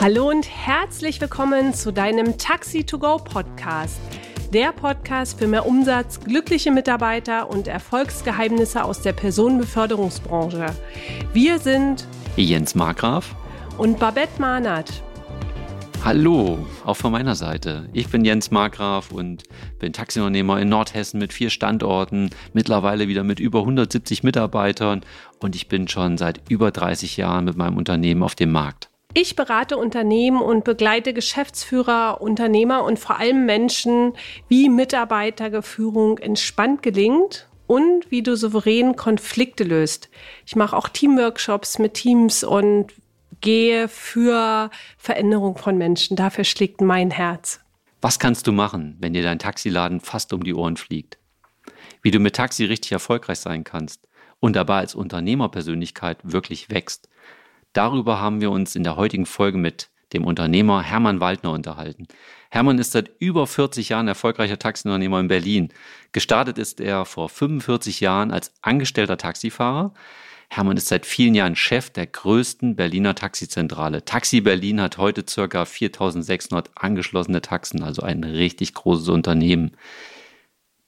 Hallo und herzlich willkommen zu deinem Taxi to Go Podcast. Der Podcast für mehr Umsatz, glückliche Mitarbeiter und Erfolgsgeheimnisse aus der Personenbeförderungsbranche. Wir sind Jens Markgraf und Babette Mahnert. Hallo, auch von meiner Seite. Ich bin Jens Markgraf und bin Taxiunternehmer in Nordhessen mit vier Standorten, mittlerweile wieder mit über 170 Mitarbeitern und ich bin schon seit über 30 Jahren mit meinem Unternehmen auf dem Markt. Ich berate Unternehmen und begleite Geschäftsführer, Unternehmer und vor allem Menschen, wie Mitarbeitergeführung entspannt gelingt und wie du souverän Konflikte löst. Ich mache auch Teamworkshops mit Teams und gehe für Veränderung von Menschen. Dafür schlägt mein Herz. Was kannst du machen, wenn dir dein Taxiladen fast um die Ohren fliegt? Wie du mit Taxi richtig erfolgreich sein kannst und dabei als Unternehmerpersönlichkeit wirklich wächst Darüber haben wir uns in der heutigen Folge mit dem Unternehmer Hermann Waldner unterhalten. Hermann ist seit über 40 Jahren erfolgreicher Taxiunternehmer in Berlin. Gestartet ist er vor 45 Jahren als angestellter Taxifahrer. Hermann ist seit vielen Jahren Chef der größten Berliner Taxizentrale. Taxi Berlin hat heute circa 4600 angeschlossene Taxen, also ein richtig großes Unternehmen.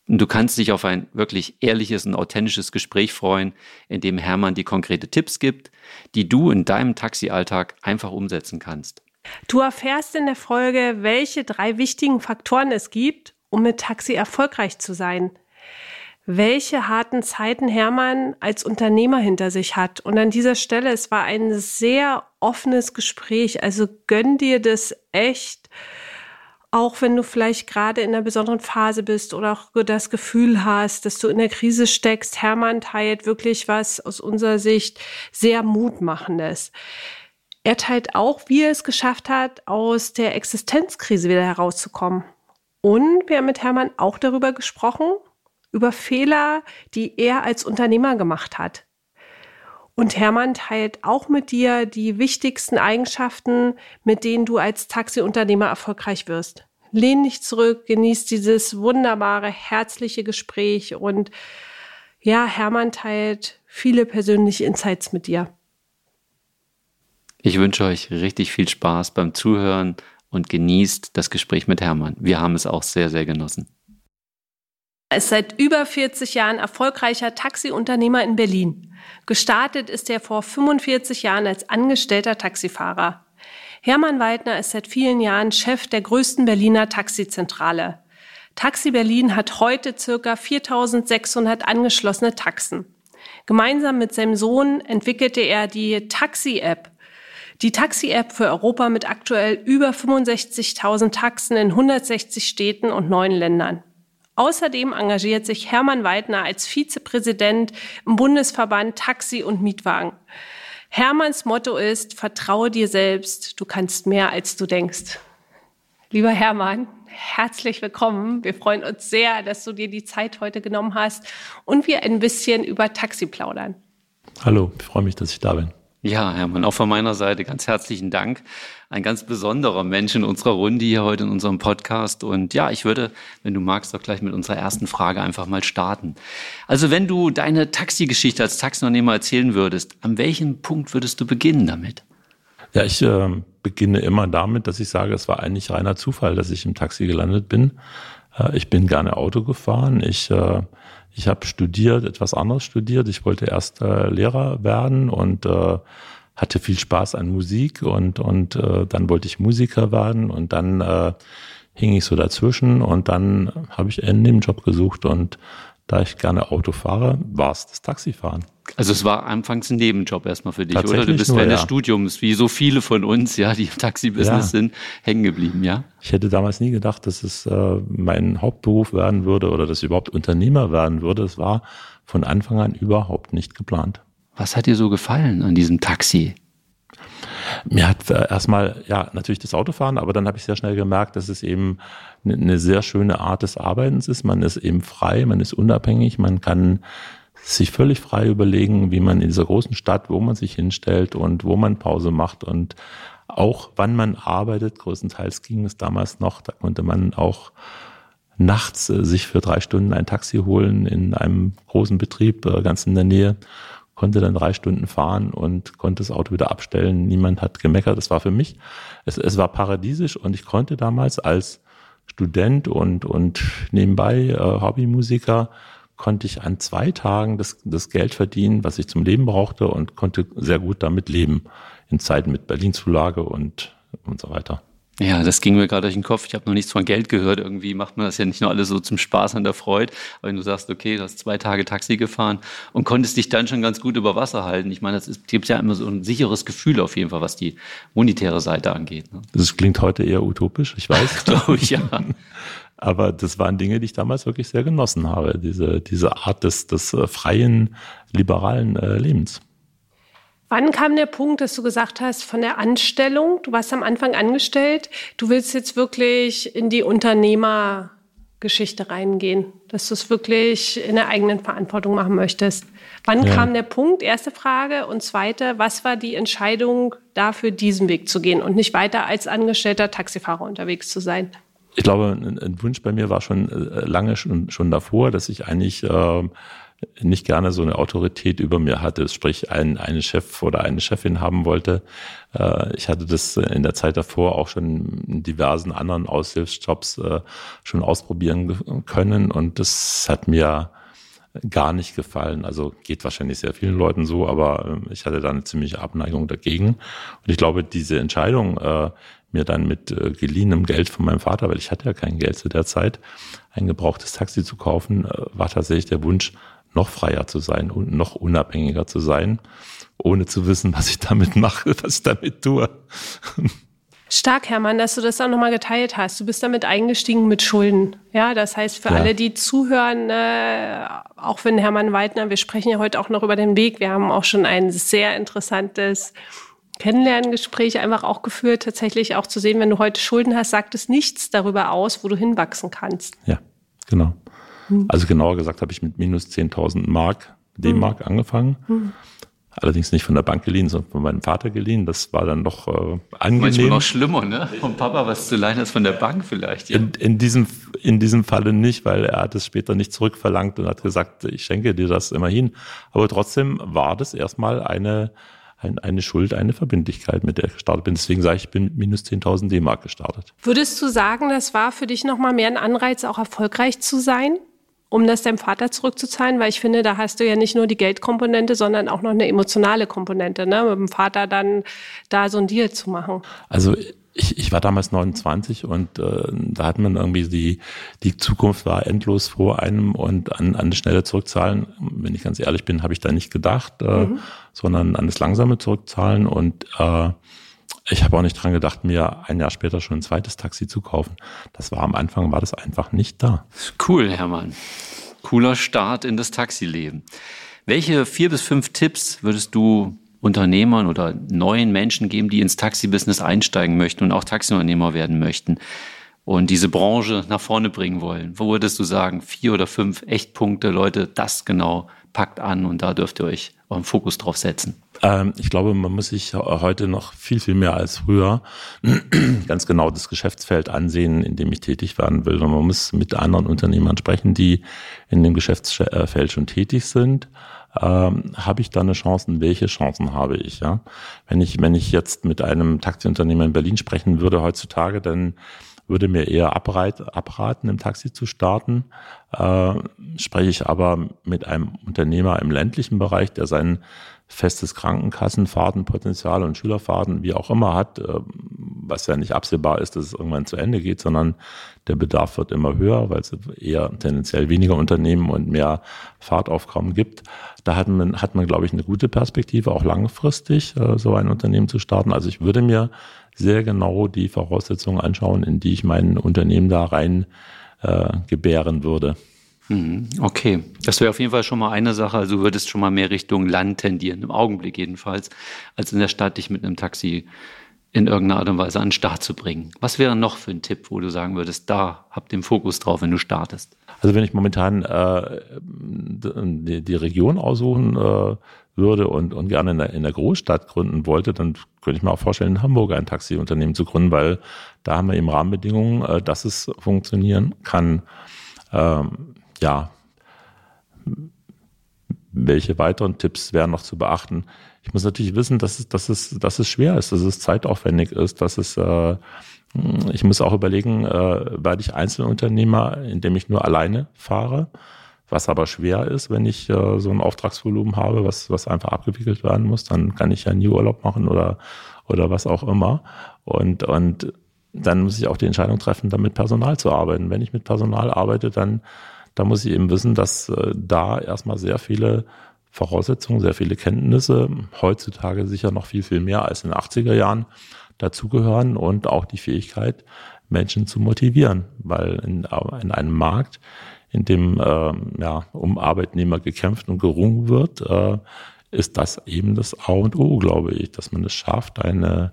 Und du kannst dich auf ein wirklich ehrliches und authentisches Gespräch freuen, in dem Hermann dir konkrete Tipps gibt, die du in deinem Taxialltag einfach umsetzen kannst. Du erfährst in der Folge, welche drei wichtigen Faktoren es gibt, um mit Taxi erfolgreich zu sein. Welche harten Zeiten Hermann als Unternehmer hinter sich hat. Und an dieser Stelle, es war ein sehr offenes Gespräch. Also gönn dir das echt auch wenn du vielleicht gerade in einer besonderen Phase bist oder auch das Gefühl hast, dass du in der Krise steckst, Hermann teilt wirklich was aus unserer Sicht sehr Mutmachendes. Er teilt auch, wie er es geschafft hat, aus der Existenzkrise wieder herauszukommen. Und wir haben mit Hermann auch darüber gesprochen, über Fehler, die er als Unternehmer gemacht hat. Und Hermann teilt auch mit dir die wichtigsten Eigenschaften, mit denen du als Taxiunternehmer erfolgreich wirst. Lehn dich zurück, genieß dieses wunderbare, herzliche Gespräch und ja, Hermann teilt viele persönliche Insights mit dir. Ich wünsche euch richtig viel Spaß beim Zuhören und genießt das Gespräch mit Hermann. Wir haben es auch sehr, sehr genossen. Er ist seit über 40 Jahren erfolgreicher Taxiunternehmer in Berlin. Gestartet ist er vor 45 Jahren als angestellter Taxifahrer. Hermann Weidner ist seit vielen Jahren Chef der größten Berliner Taxizentrale. Taxi Berlin hat heute circa 4600 angeschlossene Taxen. Gemeinsam mit seinem Sohn entwickelte er die Taxi-App. Die Taxi-App für Europa mit aktuell über 65.000 Taxen in 160 Städten und neun Ländern. Außerdem engagiert sich Hermann Weidner als Vizepräsident im Bundesverband Taxi und Mietwagen. Hermanns Motto ist, vertraue dir selbst, du kannst mehr als du denkst. Lieber Hermann, herzlich willkommen. Wir freuen uns sehr, dass du dir die Zeit heute genommen hast und wir ein bisschen über Taxi plaudern. Hallo, ich freue mich, dass ich da bin. Ja, Hermann, auch von meiner Seite ganz herzlichen Dank. Ein ganz besonderer Mensch in unserer Runde hier heute in unserem Podcast. Und ja, ich würde, wenn du magst, doch gleich mit unserer ersten Frage einfach mal starten. Also wenn du deine Taxigeschichte als Taxiunternehmer erzählen würdest, an welchem Punkt würdest du beginnen damit? Ja, ich äh, beginne immer damit, dass ich sage, es war eigentlich reiner Zufall, dass ich im Taxi gelandet bin. Äh, ich bin gerne Auto gefahren. Ich äh, ich habe studiert, etwas anderes studiert. Ich wollte erst äh, Lehrer werden und äh, hatte viel Spaß an Musik und, und äh, dann wollte ich Musiker werden und dann äh, hing ich so dazwischen und dann habe ich einen Nebenjob gesucht und da ich gerne Auto fahre, war es das Taxifahren. Also es war anfangs ein Nebenjob erstmal für dich, oder? Du bist nur, während ja. des Studiums, wie so viele von uns, ja, die im Taxi-Business ja. sind, hängen geblieben, ja? Ich hätte damals nie gedacht, dass es äh, mein Hauptberuf werden würde oder dass ich überhaupt Unternehmer werden würde. Es war von Anfang an überhaupt nicht geplant. Was hat dir so gefallen an diesem Taxi? Mir hat äh, erstmal, ja, natürlich das Autofahren, aber dann habe ich sehr schnell gemerkt, dass es eben eine sehr schöne Art des Arbeitens ist. Man ist eben frei, man ist unabhängig, man kann sich völlig frei überlegen, wie man in dieser großen Stadt, wo man sich hinstellt und wo man Pause macht und auch wann man arbeitet. Größtenteils ging es damals noch, da konnte man auch nachts äh, sich für drei Stunden ein Taxi holen in einem großen Betrieb äh, ganz in der Nähe konnte dann drei Stunden fahren und konnte das Auto wieder abstellen. Niemand hat gemeckert. Das war für mich, es, es war paradiesisch und ich konnte damals als Student und, und nebenbei äh, Hobbymusiker konnte ich an zwei Tagen das, das Geld verdienen, was ich zum Leben brauchte und konnte sehr gut damit leben in Zeiten mit Berlin-Zulage und, und so weiter. Ja, das ging mir gerade durch den Kopf. Ich habe noch nichts von Geld gehört. Irgendwie macht man das ja nicht nur alles so zum Spaß an der Freude. Aber wenn du sagst, okay, du hast zwei Tage Taxi gefahren und konntest dich dann schon ganz gut über Wasser halten. Ich meine, das gibt ja immer so ein sicheres Gefühl auf jeden Fall, was die monetäre Seite angeht. Ne? Das klingt heute eher utopisch, ich weiß. Glaube ich, ja. Aber das waren Dinge, die ich damals wirklich sehr genossen habe. Diese, diese Art des, des äh, freien, liberalen äh, Lebens. Wann kam der Punkt, dass du gesagt hast, von der Anstellung, du warst am Anfang angestellt, du willst jetzt wirklich in die Unternehmergeschichte reingehen, dass du es wirklich in der eigenen Verantwortung machen möchtest? Wann ja. kam der Punkt? Erste Frage. Und zweite, was war die Entscheidung dafür, diesen Weg zu gehen und nicht weiter als angestellter Taxifahrer unterwegs zu sein? Ich glaube, ein, Wunsch bei mir war schon äh, lange schon, schon davor, dass ich eigentlich äh, nicht gerne so eine Autorität über mir hatte, sprich ein, einen Chef oder eine Chefin haben wollte. Äh, ich hatte das in der Zeit davor auch schon in diversen anderen Aushilfsjobs äh, schon ausprobieren können und das hat mir gar nicht gefallen. Also geht wahrscheinlich sehr vielen Leuten so, aber äh, ich hatte da eine ziemliche Abneigung dagegen. Und ich glaube, diese Entscheidung, mir dann mit geliehenem Geld von meinem Vater, weil ich hatte ja kein Geld zu der Zeit, ein gebrauchtes Taxi zu kaufen, war tatsächlich der Wunsch, noch freier zu sein und noch unabhängiger zu sein, ohne zu wissen, was ich damit mache, was ich damit tue. Stark, Hermann, dass du das auch nochmal geteilt hast. Du bist damit eingestiegen mit Schulden. Ja, das heißt für ja. alle, die zuhören, äh, auch wenn Hermann Waldner, wir sprechen ja heute auch noch über den Weg. Wir haben auch schon ein sehr interessantes Kennenlerngespräch einfach auch geführt, tatsächlich auch zu sehen, wenn du heute Schulden hast, sagt es nichts darüber aus, wo du hinwachsen kannst. Ja, genau. Hm. Also genauer gesagt habe ich mit minus 10.000 Mark, D-Mark hm. angefangen. Hm. Allerdings nicht von der Bank geliehen, sondern von meinem Vater geliehen. Das war dann noch äh, angenehm. Manchmal noch schlimmer, ne? Vom Papa was zu leihen als von der Bank vielleicht. Ja. In, in, diesem, in diesem Falle nicht, weil er hat es später nicht zurückverlangt und hat gesagt, ich schenke dir das immerhin. Aber trotzdem war das erstmal eine, ein, eine Schuld, eine Verbindlichkeit, mit der ich gestartet bin. Deswegen sage ich, ich bin mit minus 10.000 D-Mark gestartet. Würdest du sagen, das war für dich nochmal mehr ein Anreiz, auch erfolgreich zu sein? Um das deinem Vater zurückzuzahlen? Weil ich finde, da hast du ja nicht nur die Geldkomponente, sondern auch noch eine emotionale Komponente, ne? mit dem Vater dann da so ein Deal zu machen. Also ich, ich war damals 29 und äh, da hat man irgendwie die, die Zukunft war endlos vor einem und an, an das schnelle Zurückzahlen, wenn ich ganz ehrlich bin, habe ich da nicht gedacht, äh, mhm. sondern an das langsame Zurückzahlen und äh, ich habe auch nicht dran gedacht, mir ein Jahr später schon ein zweites Taxi zu kaufen. Das war am Anfang, war das einfach nicht da. Cool, Hermann. Cooler Start in das Taxileben. Welche vier bis fünf Tipps würdest du Unternehmern oder neuen Menschen geben, die ins Taxi-Business einsteigen möchten und auch Taxiunternehmer werden möchten und diese Branche nach vorne bringen wollen? Wo würdest du sagen, vier oder fünf Echtpunkte, Leute, das genau packt an und da dürft ihr euch euren Fokus drauf setzen? Ähm, ich glaube, man muss sich heute noch viel, viel mehr als früher ganz genau das Geschäftsfeld ansehen, in dem ich tätig werden will. Und man muss mit anderen Unternehmern sprechen, die in dem Geschäftsfeld schon tätig sind. Ähm, habe ich da eine Chance? Welche Chancen habe ich? Ja, wenn ich wenn ich jetzt mit einem Taxiunternehmer in Berlin sprechen würde heutzutage, dann würde mir eher abreit, abraten, im Taxi zu starten. Äh, spreche ich aber mit einem Unternehmer im ländlichen Bereich, der sein festes Krankenkassenfahrtenpotenzial und Schülerfahrten, wie auch immer hat, äh, was ja nicht absehbar ist, dass es irgendwann zu Ende geht, sondern der Bedarf wird immer höher, weil es eher tendenziell weniger Unternehmen und mehr Fahrtaufkommen gibt. Da hat man, hat man, glaube ich, eine gute Perspektive, auch langfristig äh, so ein Unternehmen zu starten. Also ich würde mir sehr genau die Voraussetzungen anschauen, in die ich mein Unternehmen da rein äh, gebären würde. Mhm. Okay, das wäre auf jeden Fall schon mal eine Sache. Also du würdest schon mal mehr Richtung Land tendieren, im Augenblick jedenfalls, als in der Stadt dich mit einem Taxi in irgendeiner Art und Weise an den Start zu bringen. Was wäre noch für ein Tipp, wo du sagen würdest, da habt den Fokus drauf, wenn du startest? Also wenn ich momentan äh, die, die Region aussuchen äh, würde und, und gerne in der, in der Großstadt gründen wollte, dann könnte ich mir auch vorstellen, in Hamburg ein Taxiunternehmen zu gründen, weil da haben wir eben Rahmenbedingungen, äh, dass es funktionieren kann. Ähm, ja, welche weiteren Tipps wären noch zu beachten? Ich muss natürlich wissen, dass es, dass es, dass es schwer ist, dass es zeitaufwendig ist, dass es äh, ich muss auch überlegen, äh, werde ich Einzelunternehmer, indem ich nur alleine fahre, was aber schwer ist, wenn ich äh, so ein Auftragsvolumen habe, was, was einfach abgewickelt werden muss, dann kann ich ja nie Urlaub machen oder, oder was auch immer. Und, und dann muss ich auch die Entscheidung treffen, dann mit Personal zu arbeiten. Wenn ich mit Personal arbeite, dann, dann muss ich eben wissen, dass äh, da erstmal sehr viele Voraussetzungen, sehr viele Kenntnisse, heutzutage sicher noch viel, viel mehr als in den 80er Jahren dazugehören und auch die Fähigkeit, Menschen zu motivieren, weil in, in einem Markt, in dem äh, ja, um Arbeitnehmer gekämpft und gerungen wird, äh, ist das eben das A und O, glaube ich, dass man es schafft, eine,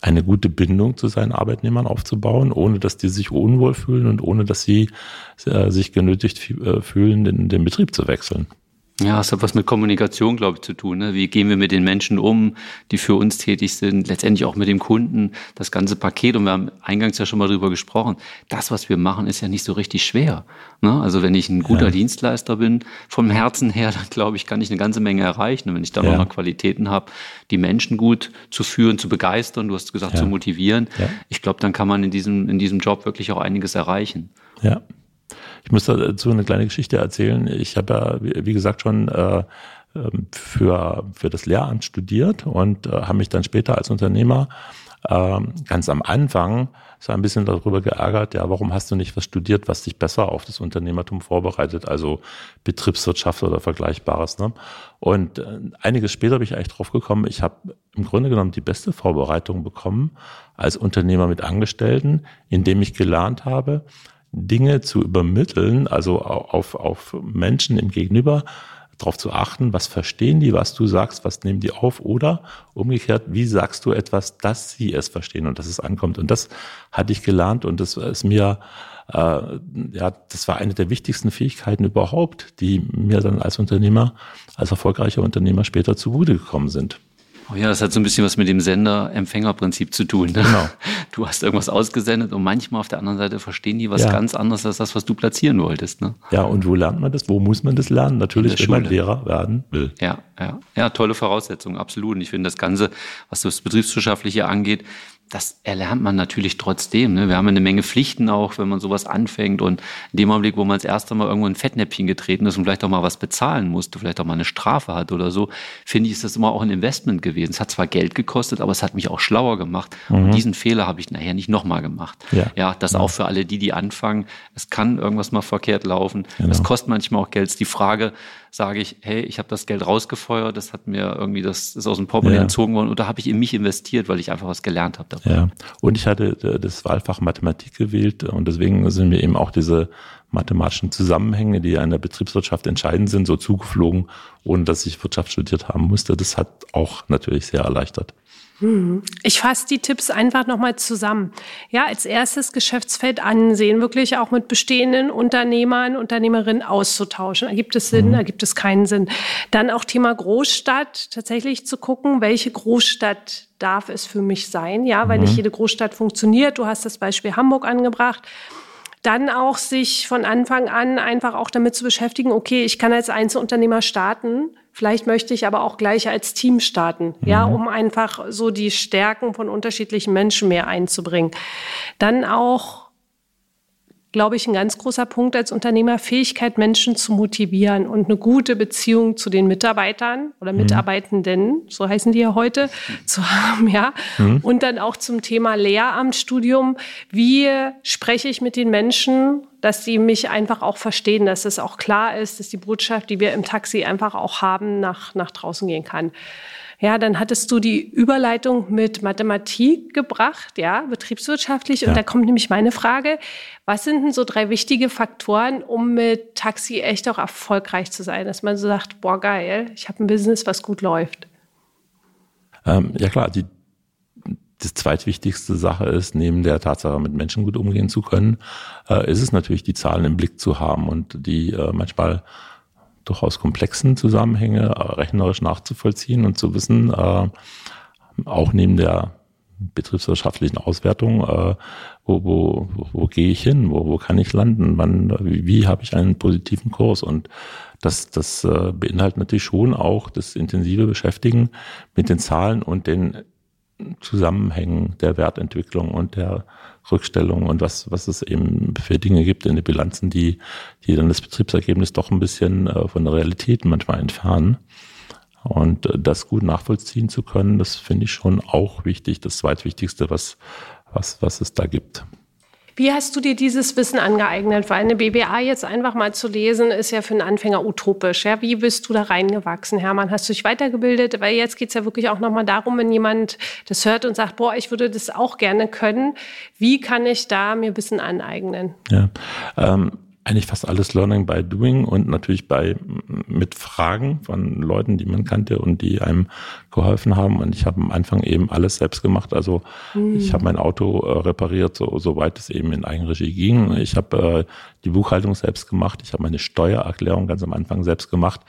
eine gute Bindung zu seinen Arbeitnehmern aufzubauen, ohne dass die sich unwohl fühlen und ohne dass sie äh, sich genötigt äh, fühlen, den, den Betrieb zu wechseln. Ja, es hat was mit Kommunikation, glaube ich, zu tun. Ne? Wie gehen wir mit den Menschen um, die für uns tätig sind, letztendlich auch mit dem Kunden, das ganze Paket. Und wir haben eingangs ja schon mal drüber gesprochen. Das, was wir machen, ist ja nicht so richtig schwer. Ne? Also wenn ich ein guter ja. Dienstleister bin, vom Herzen her, dann glaube ich, kann ich eine ganze Menge erreichen. Und wenn ich dann ja. noch Qualitäten habe, die Menschen gut zu führen, zu begeistern, du hast gesagt, ja. zu motivieren, ich glaube, dann kann man in diesem, in diesem Job wirklich auch einiges erreichen. Ja. Ich muss dazu eine kleine Geschichte erzählen. Ich habe ja, wie gesagt, schon äh, ähm, für, für das Lehramt studiert und äh, habe mich dann später als Unternehmer äh, ganz am Anfang so ein bisschen darüber geärgert, ja, warum hast du nicht was studiert, was dich besser auf das Unternehmertum vorbereitet, also Betriebswirtschaft oder Vergleichbares. Ne? Und äh, einiges später bin ich eigentlich drauf gekommen, ich habe im Grunde genommen die beste Vorbereitung bekommen als Unternehmer mit Angestellten, indem ich gelernt habe, Dinge zu übermitteln, also auf, auf Menschen im Gegenüber darauf zu achten, was verstehen die, was du sagst, was nehmen die auf oder umgekehrt, wie sagst du etwas, dass sie es verstehen und dass es ankommt. Und das hatte ich gelernt und das ist mir, äh, ja, das war eine der wichtigsten Fähigkeiten überhaupt, die mir dann als Unternehmer, als erfolgreicher Unternehmer später zugute gekommen sind. Oh ja, das hat so ein bisschen was mit dem Sender-Empfänger-Prinzip zu tun. Ne? Genau. Du hast irgendwas ausgesendet und manchmal auf der anderen Seite verstehen die was ja. ganz anderes als das, was du platzieren wolltest. Ne? Ja, und wo lernt man das? Wo muss man das lernen? Natürlich, wenn man Lehrer werden will. Ja, ja, ja, tolle Voraussetzungen, absolut. Und ich finde das Ganze, was das Betriebswirtschaftliche angeht, das erlernt man natürlich trotzdem. Ne? Wir haben eine Menge Pflichten auch, wenn man sowas anfängt. Und in dem Augenblick, wo man das erste Mal irgendwo ein Fettnäpfchen getreten ist und vielleicht auch mal was bezahlen musste, vielleicht auch mal eine Strafe hat oder so, finde ich, ist das immer auch ein Investment gewesen. Es hat zwar Geld gekostet, aber es hat mich auch schlauer gemacht. Mhm. Und diesen Fehler habe ich nachher nicht nochmal gemacht. Ja, ja das ja. auch für alle die, die anfangen. Es kann irgendwas mal verkehrt laufen. Genau. Es kostet manchmal auch Geld. Die Frage, sage ich, hey, ich habe das Geld rausgefeuert, das hat mir irgendwie, das ist aus dem Portemonnaie ja. entzogen worden oder habe ich in mich investiert, weil ich einfach was gelernt habe dabei. Ja, und ich hatte äh, das Wahlfach Mathematik gewählt und deswegen sind mir eben auch diese mathematischen Zusammenhänge, die ja in der Betriebswirtschaft entscheidend sind, so zugeflogen, ohne dass ich Wirtschaft studiert haben musste. Das hat auch natürlich sehr erleichtert. Mhm. Ich fasse die Tipps einfach nochmal zusammen. Ja, als erstes Geschäftsfeld ansehen, wirklich auch mit bestehenden Unternehmern, Unternehmerinnen auszutauschen. Ergibt es Sinn, mhm. ergibt es keinen Sinn. Dann auch Thema Großstadt, tatsächlich zu gucken, welche Großstadt darf es für mich sein. Ja, weil mhm. nicht jede Großstadt funktioniert. Du hast das Beispiel Hamburg angebracht dann auch sich von Anfang an einfach auch damit zu beschäftigen, okay, ich kann als Einzelunternehmer starten, vielleicht möchte ich aber auch gleich als Team starten, mhm. ja, um einfach so die Stärken von unterschiedlichen Menschen mehr einzubringen. Dann auch glaube ich, ein ganz großer Punkt als Unternehmer, Fähigkeit, Menschen zu motivieren und eine gute Beziehung zu den Mitarbeitern oder mhm. Mitarbeitenden, so heißen die ja heute, zu haben, ja. Mhm. Und dann auch zum Thema Lehramtsstudium. Wie spreche ich mit den Menschen, dass sie mich einfach auch verstehen, dass es auch klar ist, dass die Botschaft, die wir im Taxi einfach auch haben, nach, nach draußen gehen kann. Ja, dann hattest du die Überleitung mit Mathematik gebracht, ja, betriebswirtschaftlich. Und ja. da kommt nämlich meine Frage, was sind denn so drei wichtige Faktoren, um mit Taxi echt auch erfolgreich zu sein? Dass man so sagt, boah, geil, ich habe ein Business, was gut läuft. Ähm, ja klar, die, die zweitwichtigste Sache ist, neben der Tatsache, mit Menschen gut umgehen zu können, äh, ist es natürlich, die Zahlen im Blick zu haben und die äh, manchmal durchaus komplexen Zusammenhänge äh, rechnerisch nachzuvollziehen und zu wissen, äh, auch neben der betriebswirtschaftlichen Auswertung, äh, wo, wo, wo, wo gehe ich hin, wo, wo kann ich landen, wann, wie, wie habe ich einen positiven Kurs? Und das, das äh, beinhaltet natürlich schon auch das intensive Beschäftigen mit den Zahlen und den Zusammenhängen der Wertentwicklung und der Rückstellung und was, was es eben für Dinge gibt in den Bilanzen, die, die dann das Betriebsergebnis doch ein bisschen äh, von der Realität manchmal entfernen. Und äh, das gut nachvollziehen zu können, das finde ich schon auch wichtig, das zweitwichtigste, was, was, was es da gibt. Wie hast du dir dieses Wissen angeeignet? Weil eine BBA jetzt einfach mal zu lesen, ist ja für einen Anfänger utopisch. Ja? Wie bist du da reingewachsen, Hermann? Hast du dich weitergebildet? Weil jetzt geht es ja wirklich auch nochmal darum, wenn jemand das hört und sagt, boah, ich würde das auch gerne können. Wie kann ich da mir bisschen aneignen? Ja, ähm, eigentlich fast alles Learning by Doing und natürlich bei mit Fragen von Leuten, die man kannte und die einem geholfen haben. Und ich habe am Anfang eben alles selbst gemacht. Also mhm. ich habe mein Auto äh, repariert, so, soweit es eben in Eigenregie ging. Ich habe äh, die Buchhaltung selbst gemacht. Ich habe meine Steuererklärung ganz am Anfang selbst gemacht.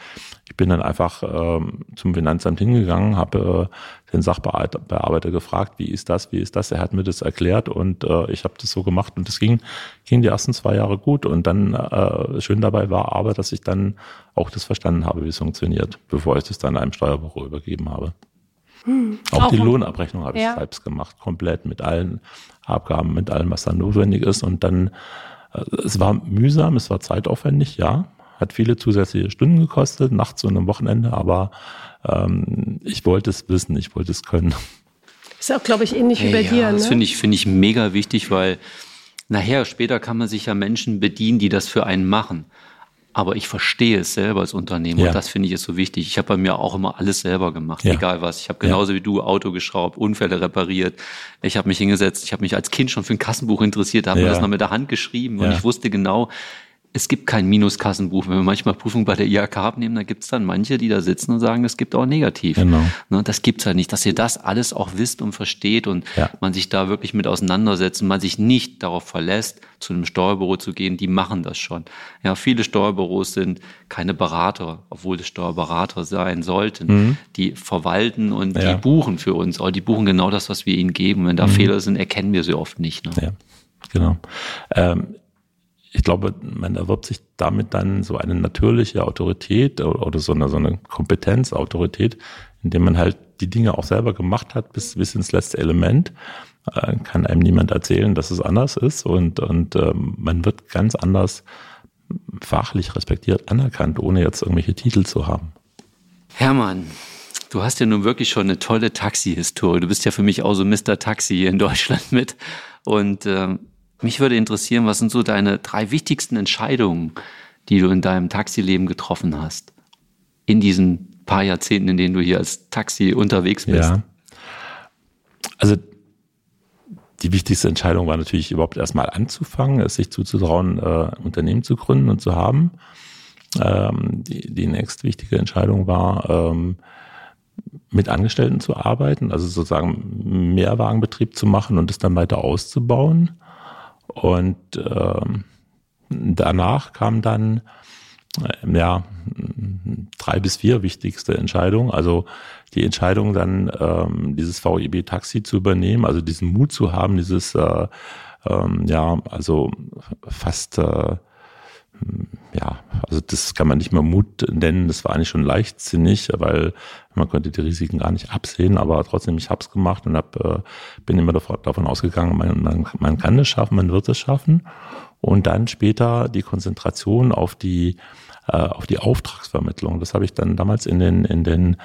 Ich bin dann einfach ähm, zum Finanzamt hingegangen, habe äh, den Sachbearbeiter gefragt, wie ist das, wie ist das? Er hat mir das erklärt und äh, ich habe das so gemacht und das ging, ging die ersten zwei Jahre gut. Und dann äh, schön dabei war aber, dass ich dann auch das verstanden habe, wie es funktioniert, bevor ich das dann einem Steuerbüro übergeben habe. Hm, auch, auch, die Lohnabrechnung habe ich ja. selbst gemacht, komplett mit allen Abgaben, mit allem, was da notwendig ist. Und dann, äh, es war mühsam, es war zeitaufwendig, ja, hat viele zusätzliche Stunden gekostet, nachts und am Wochenende, aber ähm, ich wollte es wissen, ich wollte es können. Ist auch, glaube ich, ähnlich wie bei ja, dir. Das ne? finde ich, finde ich mega wichtig, weil nachher, später kann man sich ja Menschen bedienen, die das für einen machen. Aber ich verstehe es selber als Unternehmer ja. und das finde ich ist so wichtig. Ich habe bei mir auch immer alles selber gemacht, ja. egal was. Ich habe genauso ja. wie du Auto geschraubt, Unfälle repariert. Ich habe mich hingesetzt, ich habe mich als Kind schon für ein Kassenbuch interessiert, da haben wir das noch mit der Hand geschrieben und ich wusste genau, es gibt kein Minuskassenbuch. Wenn wir manchmal Prüfungen bei der IHK abnehmen, dann gibt es dann manche, die da sitzen und sagen, es gibt auch negativ. Genau. Ne, das gibt's halt nicht. Dass ihr das alles auch wisst und versteht und ja. man sich da wirklich mit auseinandersetzt und man sich nicht darauf verlässt, zu einem Steuerbüro zu gehen, die machen das schon. Ja, viele Steuerbüros sind keine Berater, obwohl es Steuerberater sein sollten. Mhm. Die verwalten und ja. die buchen für uns, aber die buchen genau das, was wir ihnen geben. Wenn da mhm. Fehler sind, erkennen wir sie oft nicht. Ne? Ja, genau. Ähm, ich glaube, man erwirbt sich damit dann so eine natürliche Autorität oder so eine, so eine Kompetenz, Autorität, indem man halt die Dinge auch selber gemacht hat bis, bis ins letzte Element. Äh, kann einem niemand erzählen, dass es anders ist und, und ähm, man wird ganz anders fachlich respektiert anerkannt, ohne jetzt irgendwelche Titel zu haben. Hermann, du hast ja nun wirklich schon eine tolle Taxi-Historie. Du bist ja für mich auch so Mr. Taxi hier in Deutschland mit. Und ähm, mich würde interessieren, was sind so deine drei wichtigsten Entscheidungen, die du in deinem Taxileben getroffen hast? In diesen paar Jahrzehnten, in denen du hier als Taxi unterwegs bist. Ja. Also die wichtigste Entscheidung war natürlich überhaupt erstmal anzufangen, es sich zuzutrauen, äh, Unternehmen zu gründen und zu haben. Ähm, die, die nächste Entscheidung war, ähm, mit Angestellten zu arbeiten, also sozusagen Mehrwagenbetrieb zu machen und es dann weiter auszubauen. Und ähm, danach kam dann äh, ja drei bis vier wichtigste Entscheidungen. Also die Entscheidung dann ähm, dieses VIB Taxi zu übernehmen, also diesen Mut zu haben, dieses äh, ähm, ja also fast äh, ja, also das kann man nicht mehr Mut nennen, das war eigentlich schon leichtsinnig, weil man konnte die Risiken gar nicht absehen, aber trotzdem, ich habe es gemacht und hab, äh, bin immer davon ausgegangen, man, man, man kann es schaffen, man wird es schaffen. Und dann später die Konzentration auf die äh, auf die Auftragsvermittlung. Das habe ich dann damals in den, in den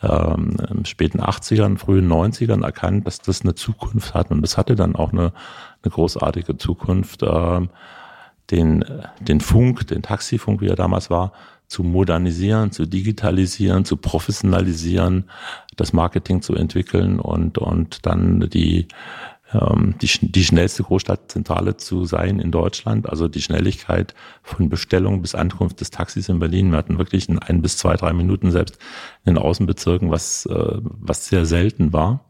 ähm, späten 80ern, frühen 90ern erkannt, dass das eine Zukunft hat. Und das hatte dann auch eine, eine großartige Zukunft. Ähm, den, den Funk, den Taxifunk, wie er damals war, zu modernisieren, zu digitalisieren, zu professionalisieren, das Marketing zu entwickeln und, und dann die, ähm, die, die schnellste Großstadtzentrale zu sein in Deutschland. Also die Schnelligkeit von Bestellung bis Ankunft des Taxis in Berlin. Wir hatten wirklich in ein bis zwei, drei Minuten selbst in den Außenbezirken, was, äh, was sehr selten war.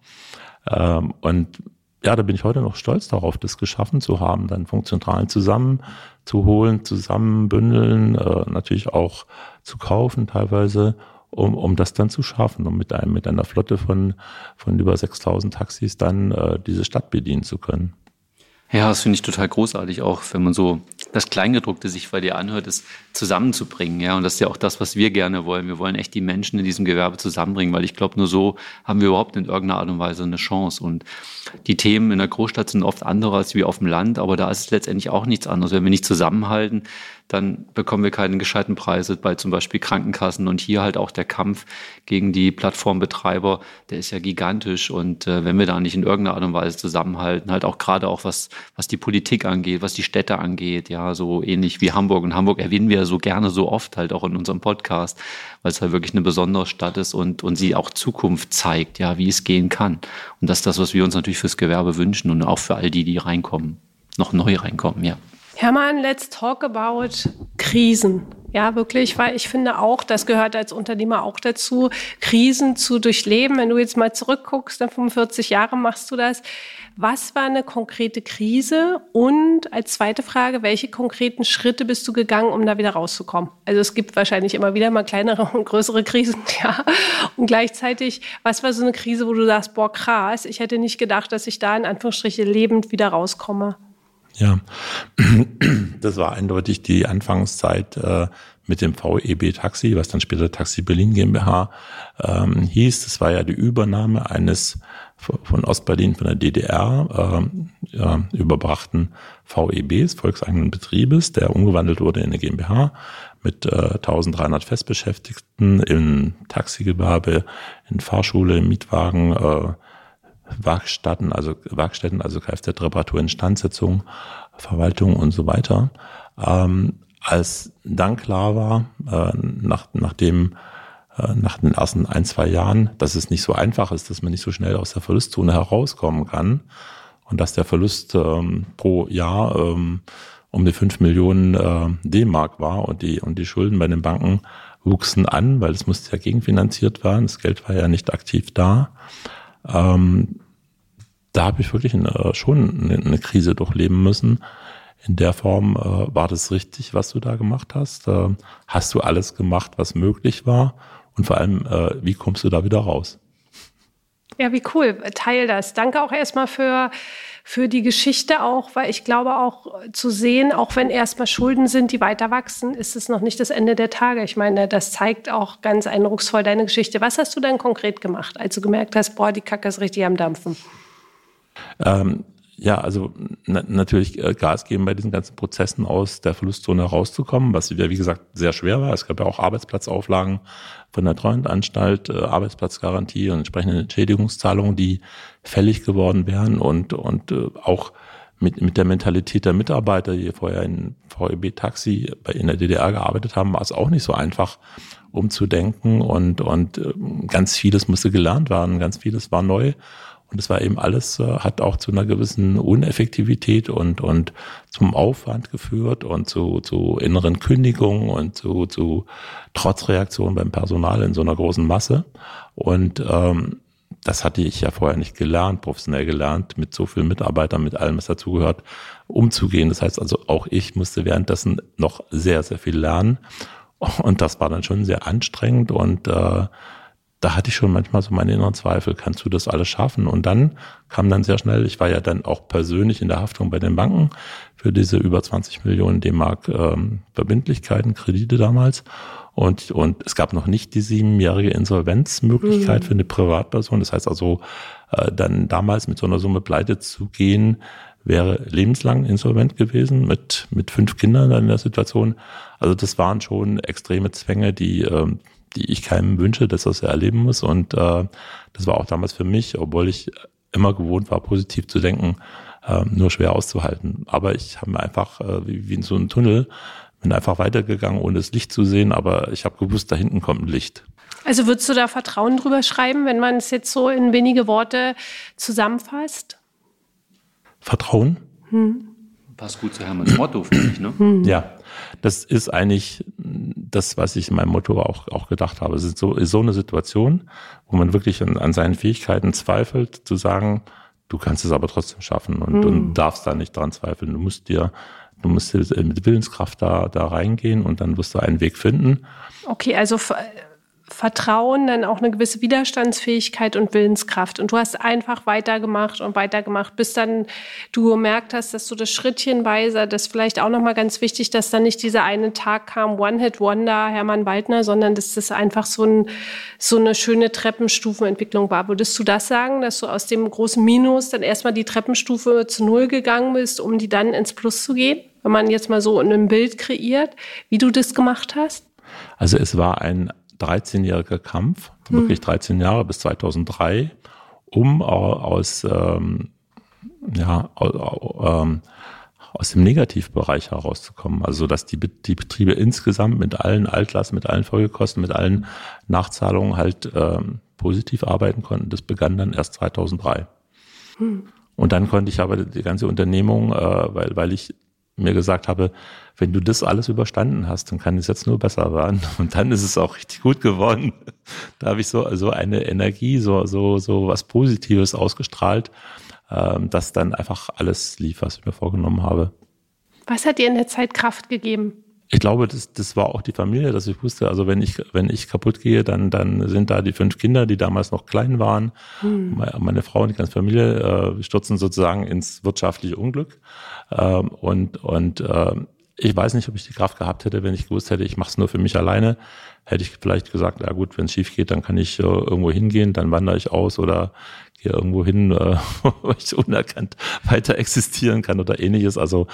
Ähm, und ja, da bin ich heute noch stolz darauf, das geschaffen zu haben, dann Funktionalen zusammenzuholen, zusammenbündeln, äh, natürlich auch zu kaufen teilweise um, um das dann zu schaffen, um mit, einem, mit einer Flotte von, von über 6000 Taxis dann äh, diese Stadt bedienen zu können. Ja, das finde ich total großartig, auch wenn man so das Kleingedruckte sich bei dir anhört, ist zusammenzubringen. Ja, und das ist ja auch das, was wir gerne wollen. Wir wollen echt die Menschen in diesem Gewerbe zusammenbringen, weil ich glaube, nur so haben wir überhaupt in irgendeiner Art und Weise eine Chance. Und die Themen in der Großstadt sind oft andere als wie auf dem Land, aber da ist es letztendlich auch nichts anderes. Wenn wir nicht zusammenhalten, dann bekommen wir keine gescheiten Preise bei zum Beispiel Krankenkassen. Und hier halt auch der Kampf gegen die Plattformbetreiber, der ist ja gigantisch. Und äh, wenn wir da nicht in irgendeiner Art und Weise zusammenhalten, halt auch gerade auch was, was die Politik angeht, was die Städte angeht, ja, so ähnlich wie Hamburg. Und Hamburg erwähnen wir so gerne so oft halt auch in unserem Podcast, weil es halt wirklich eine besondere Stadt ist und, und sie auch Zukunft zeigt, ja, wie es gehen kann. Und das ist das, was wir uns natürlich fürs Gewerbe wünschen und auch für all die, die reinkommen, noch neu reinkommen, ja. Hermann, let's talk about Krisen. Ja, wirklich, weil ich finde auch, das gehört als Unternehmer auch dazu, Krisen zu durchleben. Wenn du jetzt mal zurückguckst, dann 45 Jahre machst du das. Was war eine konkrete Krise? Und als zweite Frage, welche konkreten Schritte bist du gegangen, um da wieder rauszukommen? Also es gibt wahrscheinlich immer wieder mal kleinere und größere Krisen, ja. Und gleichzeitig, was war so eine Krise, wo du sagst, boah, krass, ich hätte nicht gedacht, dass ich da in Anführungsstriche lebend wieder rauskomme? Ja, das war eindeutig die Anfangszeit äh, mit dem VEB Taxi, was dann später Taxi Berlin GmbH ähm, hieß. Das war ja die Übernahme eines von Ostberlin, von der DDR äh, ja, überbrachten VEBs, volkseigenen Betriebes, der umgewandelt wurde in eine GmbH mit äh, 1300 Festbeschäftigten im Taxigewerbe, in Fahrschule, Mietwagen, äh, Werkstätten, also Werkstätten, also Kfz-Reparatur, Instandsetzung, Verwaltung und so weiter. Ähm, als dann klar war, äh, nach, nachdem äh, nach den ersten ein, zwei Jahren, dass es nicht so einfach ist, dass man nicht so schnell aus der Verlustzone herauskommen kann und dass der Verlust ähm, pro Jahr ähm, um die fünf Millionen äh, D-Mark war und die, und die Schulden bei den Banken wuchsen an, weil es musste ja gegenfinanziert werden. Das Geld war ja nicht aktiv da. Ähm, da habe ich wirklich eine, schon eine, Krise durchleben müssen. In der Form äh, war das richtig, was du da gemacht hast? Äh, hast du alles gemacht, was möglich war? Und vor allem, äh, wie kommst du da wieder raus? Ja, wie cool. Teil das. Danke auch erstmal für, für die Geschichte auch, weil ich glaube auch zu sehen, auch wenn erstmal Schulden sind, die weiter wachsen, ist es noch nicht das Ende der Tage. Ich meine, das zeigt auch ganz eindrucksvoll deine Geschichte. Was hast du denn konkret gemacht, als du gemerkt hast, boah, die Kacke ist richtig am Dampfen? Ähm, ja, also na, natürlich äh, Gas geben bei diesen ganzen Prozessen aus der Verlustzone rauszukommen, was ja wie gesagt sehr schwer war. Es gab ja auch Arbeitsplatzauflagen von der Treuhandanstalt, äh, Arbeitsplatzgarantie und entsprechende Entschädigungszahlungen, die fällig geworden wären und und äh, auch mit, mit der Mentalität der Mitarbeiter, die vorher in VEB Taxi in der DDR gearbeitet haben, war es auch nicht so einfach umzudenken und, und äh, ganz vieles musste gelernt werden, ganz vieles war neu und es war eben alles, äh, hat auch zu einer gewissen Uneffektivität und, und zum Aufwand geführt und zu, zu inneren Kündigungen und zu, zu Trotzreaktionen beim Personal in so einer großen Masse. Und ähm, das hatte ich ja vorher nicht gelernt, professionell gelernt, mit so vielen Mitarbeitern, mit allem, was dazugehört, umzugehen. Das heißt also, auch ich musste währenddessen noch sehr, sehr viel lernen. Und das war dann schon sehr anstrengend und äh, da hatte ich schon manchmal so meine inneren Zweifel, kannst du das alles schaffen? Und dann kam dann sehr schnell, ich war ja dann auch persönlich in der Haftung bei den Banken für diese über 20 Millionen D-Mark ähm, Verbindlichkeiten, Kredite damals. Und, und es gab noch nicht die siebenjährige Insolvenzmöglichkeit mhm. für eine Privatperson. Das heißt also, äh, dann damals mit so einer Summe pleite zu gehen, wäre lebenslang insolvent gewesen mit, mit fünf Kindern in der Situation. Also das waren schon extreme Zwänge, die ähm, die ich keinem wünsche, dass er es erleben muss. Und äh, das war auch damals für mich, obwohl ich immer gewohnt war, positiv zu denken, äh, nur schwer auszuhalten. Aber ich habe mir einfach äh, wie, wie in so einem Tunnel bin einfach weitergegangen, ohne das Licht zu sehen, aber ich habe gewusst, da hinten kommt ein Licht. Also würdest du da Vertrauen drüber schreiben, wenn man es jetzt so in wenige Worte zusammenfasst? Vertrauen? Hm. Passt gut zu Hermanns Motto, finde ich, ne? Hm. Ja, das ist eigentlich das, was ich in meinem Motto auch, auch gedacht habe. Es ist so, ist so eine Situation, wo man wirklich an, an seinen Fähigkeiten zweifelt, zu sagen, du kannst es aber trotzdem schaffen und, mhm. und darfst da nicht dran zweifeln. Du musst dir, du musst mit Willenskraft da, da reingehen und dann wirst du einen Weg finden. Okay, also Vertrauen, dann auch eine gewisse Widerstandsfähigkeit und Willenskraft. Und du hast einfach weitergemacht und weitergemacht, bis dann du gemerkt hast, dass du das schrittchenweise, das ist vielleicht auch nochmal ganz wichtig, dass dann nicht dieser eine Tag kam, One-Hit-Wonder, Hermann Waldner, sondern dass das einfach so, ein, so eine schöne Treppenstufenentwicklung war. Würdest du das sagen, dass du aus dem großen Minus dann erstmal die Treppenstufe zu Null gegangen bist, um die dann ins Plus zu gehen? Wenn man jetzt mal so ein Bild kreiert, wie du das gemacht hast? Also es war ein 13-jähriger Kampf, hm. wirklich 13 Jahre bis 2003, um aus, ähm, ja, ähm, aus dem Negativbereich herauszukommen. Also dass die, die Betriebe insgesamt mit allen Altlasten, mit allen Folgekosten, mit allen Nachzahlungen halt ähm, positiv arbeiten konnten. Das begann dann erst 2003. Hm. Und dann konnte ich aber die ganze Unternehmung, äh, weil, weil ich mir gesagt habe, wenn du das alles überstanden hast, dann kann es jetzt nur besser werden. Und dann ist es auch richtig gut geworden. Da habe ich so, so eine Energie, so, so, so was Positives ausgestrahlt, ähm, dass dann einfach alles lief, was ich mir vorgenommen habe. Was hat dir in der Zeit Kraft gegeben? Ich glaube, das, das war auch die Familie, dass ich wusste, also wenn ich, wenn ich kaputt gehe, dann, dann sind da die fünf Kinder, die damals noch klein waren. Hm. Meine, Frau und die ganze Familie äh, stürzen sozusagen ins wirtschaftliche Unglück. Ähm, und und äh, ich weiß nicht, ob ich die Kraft gehabt hätte, wenn ich gewusst hätte, ich mache es nur für mich alleine. Hätte ich vielleicht gesagt, na gut, wenn es schief geht, dann kann ich äh, irgendwo hingehen, dann wandere ich aus oder gehe irgendwo hin, äh, wo ich unerkannt weiter existieren kann oder ähnliches. Also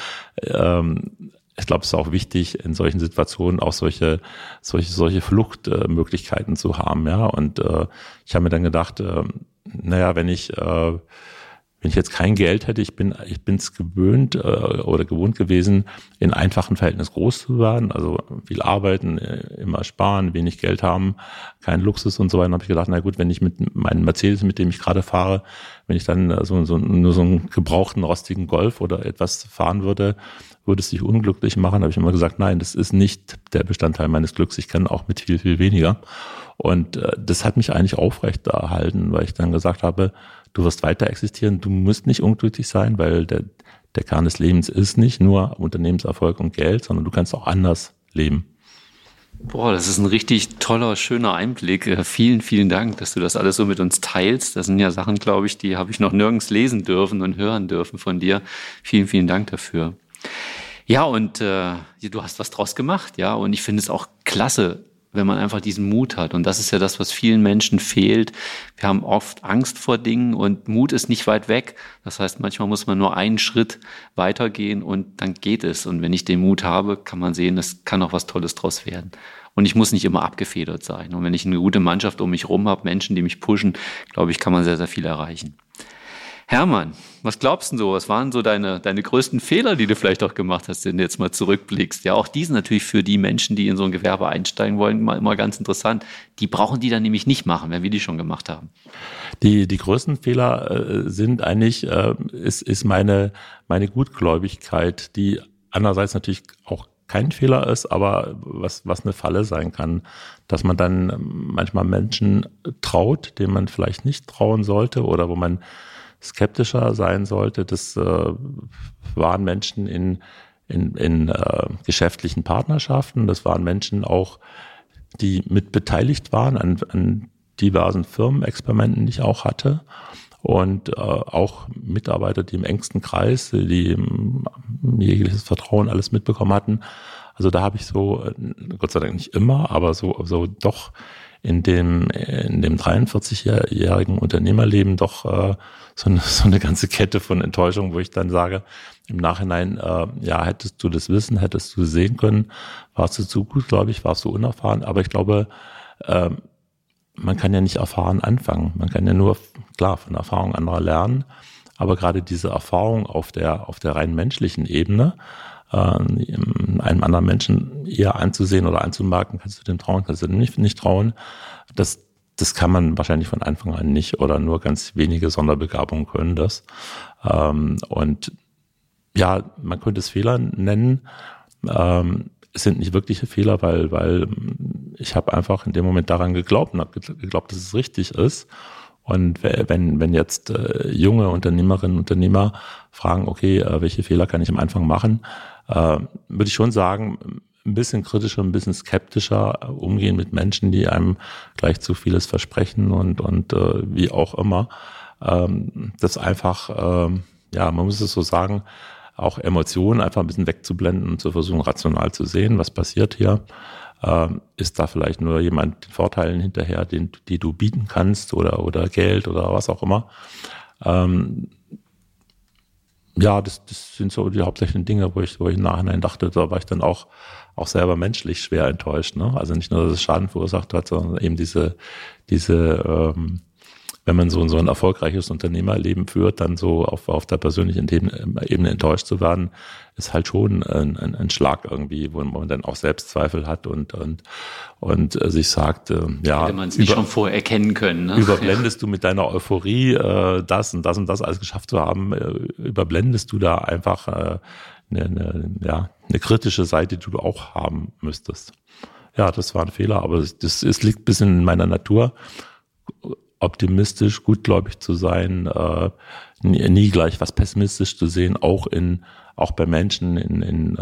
ähm, ich glaube, es ist auch wichtig, in solchen Situationen auch solche, solche, solche Fluchtmöglichkeiten zu haben. Ja, und äh, ich habe mir dann gedacht, äh, naja, wenn ich äh, wenn ich jetzt kein Geld hätte, ich bin ich bin's gewöhnt äh, oder gewohnt gewesen, in einfachen Verhältnissen groß zu werden, also viel arbeiten, äh, immer sparen, wenig Geld haben, kein Luxus und so weiter. Dann habe ich gedacht, na gut, wenn ich mit meinem Mercedes, mit dem ich gerade fahre, wenn ich dann äh, so, so nur so einen gebrauchten rostigen Golf oder etwas fahren würde, würde es sich unglücklich machen. Habe ich immer gesagt, nein, das ist nicht der Bestandteil meines Glücks. Ich kann auch mit viel viel weniger. Und äh, das hat mich eigentlich aufrecht erhalten, weil ich dann gesagt habe, du wirst weiter existieren, du musst nicht unglücklich sein, weil der, der Kern des Lebens ist nicht nur Unternehmenserfolg und Geld, sondern du kannst auch anders leben. Boah, das ist ein richtig toller, schöner Einblick. Äh, vielen, vielen Dank, dass du das alles so mit uns teilst. Das sind ja Sachen, glaube ich, die habe ich noch nirgends lesen dürfen und hören dürfen von dir. Vielen, vielen Dank dafür. Ja, und äh, du hast was draus gemacht, ja. Und ich finde es auch klasse, wenn man einfach diesen Mut hat. Und das ist ja das, was vielen Menschen fehlt. Wir haben oft Angst vor Dingen und Mut ist nicht weit weg. Das heißt, manchmal muss man nur einen Schritt weitergehen und dann geht es. Und wenn ich den Mut habe, kann man sehen, es kann auch was Tolles draus werden. Und ich muss nicht immer abgefedert sein. Und wenn ich eine gute Mannschaft um mich herum habe, Menschen, die mich pushen, glaube ich, kann man sehr, sehr viel erreichen. Hermann, was glaubst du Was waren so deine, deine größten Fehler, die du vielleicht auch gemacht hast, wenn du jetzt mal zurückblickst? Ja, auch die sind natürlich für die Menschen, die in so ein Gewerbe einsteigen wollen, mal, immer ganz interessant. Die brauchen die dann nämlich nicht machen, wenn wir die schon gemacht haben. Die, die größten Fehler äh, sind eigentlich, äh, ist, ist meine, meine Gutgläubigkeit, die andererseits natürlich auch kein Fehler ist, aber was, was eine Falle sein kann, dass man dann manchmal Menschen traut, denen man vielleicht nicht trauen sollte oder wo man skeptischer sein sollte. Das äh, waren Menschen in, in, in äh, geschäftlichen Partnerschaften. Das waren Menschen auch, die mit beteiligt waren an, an diversen Firmenexperimenten, die ich auch hatte. Und äh, auch Mitarbeiter, die im engsten Kreis, die jegliches Vertrauen alles mitbekommen hatten. Also da habe ich so, äh, Gott sei Dank nicht immer, aber so, so doch in dem, in dem 43-jährigen Unternehmerleben doch äh, so, eine, so eine ganze Kette von Enttäuschungen, wo ich dann sage, im Nachhinein, äh, ja, hättest du das Wissen, hättest du sehen können, warst du zu gut, glaube ich, warst du unerfahren, aber ich glaube, äh, man kann ja nicht erfahren anfangen. Man kann ja nur, klar, von Erfahrung anderer lernen, aber gerade diese Erfahrung auf der, auf der rein menschlichen Ebene, äh, einem anderen Menschen eher anzusehen oder anzumerken, kannst du dem trauen, kannst du dem nicht, nicht trauen. Das, das kann man wahrscheinlich von Anfang an nicht oder nur ganz wenige Sonderbegabungen können das. Ähm, und ja, man könnte es Fehler nennen. Ähm, es sind nicht wirkliche Fehler, weil, weil ich habe einfach in dem Moment daran geglaubt und habe geglaubt, dass es richtig ist. Und wenn, wenn jetzt äh, junge Unternehmerinnen und Unternehmer fragen, okay, äh, welche Fehler kann ich am Anfang machen, würde ich schon sagen, ein bisschen kritischer, ein bisschen skeptischer umgehen mit Menschen, die einem gleich zu vieles versprechen und, und äh, wie auch immer. Ähm, das einfach, ähm, ja, man muss es so sagen, auch Emotionen einfach ein bisschen wegzublenden und zu versuchen, rational zu sehen, was passiert hier. Ähm, ist da vielleicht nur jemand den Vorteilen hinterher, den, die du bieten kannst oder, oder Geld oder was auch immer. Ähm, ja, das, das sind so die hauptsächlichen Dinge, wo ich, wo ich im Nachhinein dachte, da war ich dann auch, auch selber menschlich schwer enttäuscht. Ne? Also nicht nur, dass es Schaden verursacht hat, sondern eben diese, diese ähm, wenn man so, so ein erfolgreiches Unternehmerleben führt, dann so auf, auf der persönlichen Ebene enttäuscht zu werden, ist halt schon ein, ein, ein Schlag irgendwie, wo man dann auch Selbstzweifel hat und, und, und sich sagt, äh, ja. Hätte man es nicht schon vorher erkennen können. Ne? Überblendest ja. du mit deiner Euphorie äh, das und das und das alles geschafft zu haben, äh, überblendest du da einfach äh, eine, eine, ja, eine kritische Seite, die du auch haben müsstest. Ja, das war ein Fehler, aber das, das liegt bis in meiner Natur optimistisch, gutgläubig zu sein, äh, nie, nie, gleich was pessimistisch zu sehen, auch in auch bei Menschen in, in äh,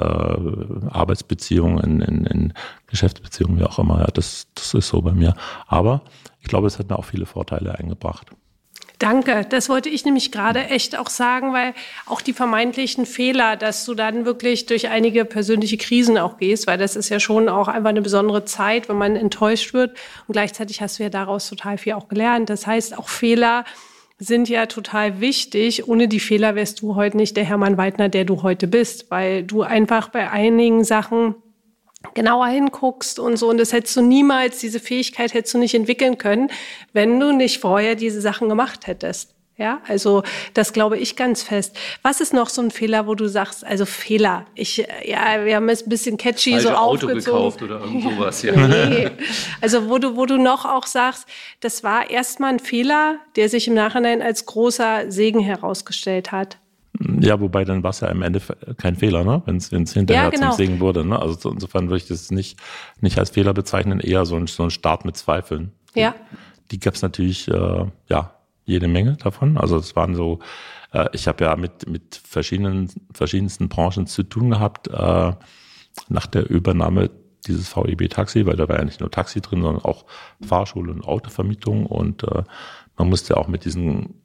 Arbeitsbeziehungen, in, in Geschäftsbeziehungen, wie auch immer. Ja, das, das ist so bei mir. Aber ich glaube, es hat mir auch viele Vorteile eingebracht. Danke, das wollte ich nämlich gerade echt auch sagen, weil auch die vermeintlichen Fehler, dass du dann wirklich durch einige persönliche Krisen auch gehst, weil das ist ja schon auch einfach eine besondere Zeit, wenn man enttäuscht wird. Und gleichzeitig hast du ja daraus total viel auch gelernt. Das heißt, auch Fehler sind ja total wichtig. Ohne die Fehler wärst du heute nicht der Hermann Weidner, der du heute bist, weil du einfach bei einigen Sachen genauer hinguckst und so. Und das hättest du niemals, diese Fähigkeit hättest du nicht entwickeln können, wenn du nicht vorher diese Sachen gemacht hättest. Ja, also das glaube ich ganz fest. Was ist noch so ein Fehler, wo du sagst, also Fehler? Ich, ja, wir haben es ein bisschen catchy Falsche so Auto gekauft oder irgend sowas, ja. nee. Also wo du, wo du noch auch sagst, das war erstmal ein Fehler, der sich im Nachhinein als großer Segen herausgestellt hat. Ja, wobei dann war es ja am Ende kein Fehler, ne? wenn es hinterher ja, genau. zum Segen wurde. Ne? Also insofern würde ich das nicht, nicht als Fehler bezeichnen, eher so ein, so ein Start mit Zweifeln. Ja. Die, die gab es natürlich, äh, ja, jede Menge davon. Also es waren so, äh, ich habe ja mit, mit verschiedenen, verschiedensten Branchen zu tun gehabt, äh, nach der Übernahme dieses VEB Taxi, weil da war ja nicht nur Taxi drin, sondern auch Fahrschule und Autovermietung und äh, man musste auch mit diesen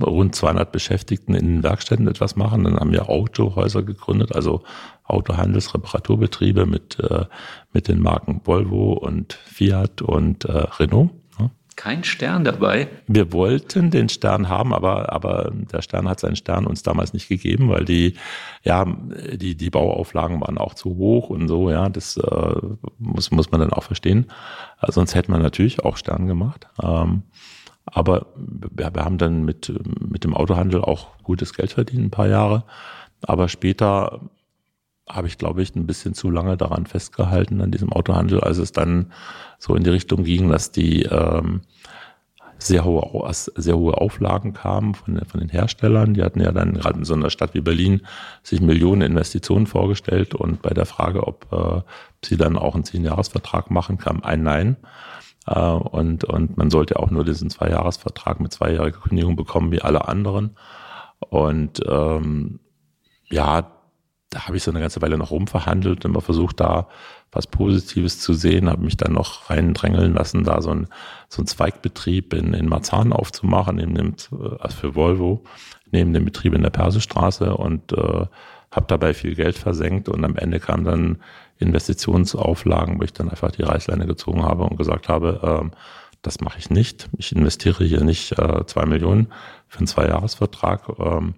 rund 200 Beschäftigten in den Werkstätten etwas machen. Dann haben wir Autohäuser gegründet, also Autohandelsreparaturbetriebe mit, äh, mit den Marken Volvo und Fiat und äh, Renault. Ne? Kein Stern dabei. Wir wollten den Stern haben, aber, aber der Stern hat seinen Stern uns damals nicht gegeben, weil die, ja, die, die Bauauflagen waren auch zu hoch und so, ja, das äh, muss, muss man dann auch verstehen. Sonst hätte man natürlich auch Stern gemacht. Ähm, aber wir, wir haben dann mit, mit dem Autohandel auch gutes Geld verdient, ein paar Jahre. Aber später habe ich, glaube ich, ein bisschen zu lange daran festgehalten, an diesem Autohandel, als es dann so in die Richtung ging, dass die ähm, sehr hohe, sehr hohe Auflagen kamen von, von den Herstellern. Die hatten ja dann gerade in so einer Stadt wie Berlin sich Millionen Investitionen vorgestellt und bei der Frage, ob äh, sie dann auch einen Zehn-Jahres-Vertrag machen, kam ein Nein. Äh, und, und man sollte auch nur diesen Zweijahresvertrag mit zweijähriger Kündigung bekommen wie alle anderen. Und ähm, ja, da habe ich so eine ganze Weile noch rumverhandelt, immer versucht, da was Positives zu sehen, habe mich dann noch reindrängeln lassen, da so ein, so ein Zweigbetrieb in, in Marzahn aufzumachen, neben dem, also für Volvo, neben dem Betrieb in der Persestraße und äh, habe dabei viel Geld versenkt und am Ende kam dann Investitionsauflagen, wo ich dann einfach die Reißleine gezogen habe und gesagt habe, ähm, das mache ich nicht. Ich investiere hier nicht äh, zwei Millionen für einen Zweijahresvertrag. Ähm,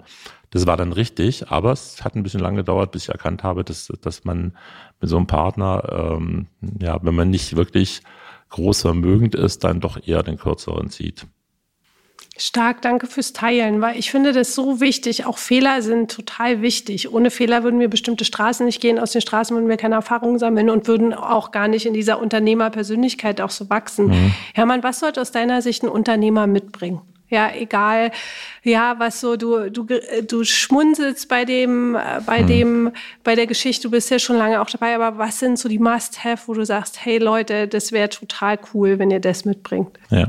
das war dann richtig, aber es hat ein bisschen lange gedauert, bis ich erkannt habe, dass, dass man mit so einem Partner, ähm, ja, wenn man nicht wirklich groß vermögend ist, dann doch eher den kürzeren zieht. Stark, danke fürs Teilen, weil ich finde das so wichtig. Auch Fehler sind total wichtig. Ohne Fehler würden wir bestimmte Straßen nicht gehen. Aus den Straßen würden wir keine Erfahrungen sammeln und würden auch gar nicht in dieser Unternehmerpersönlichkeit auch so wachsen. Mhm. Hermann, was sollte aus deiner Sicht ein Unternehmer mitbringen? Ja, egal, ja, was so, du, du, du schmunzelst bei dem, äh, bei mhm. dem, bei der Geschichte, du bist ja schon lange auch dabei, aber was sind so die Must-Have, wo du sagst, hey Leute, das wäre total cool, wenn ihr das mitbringt? Ja.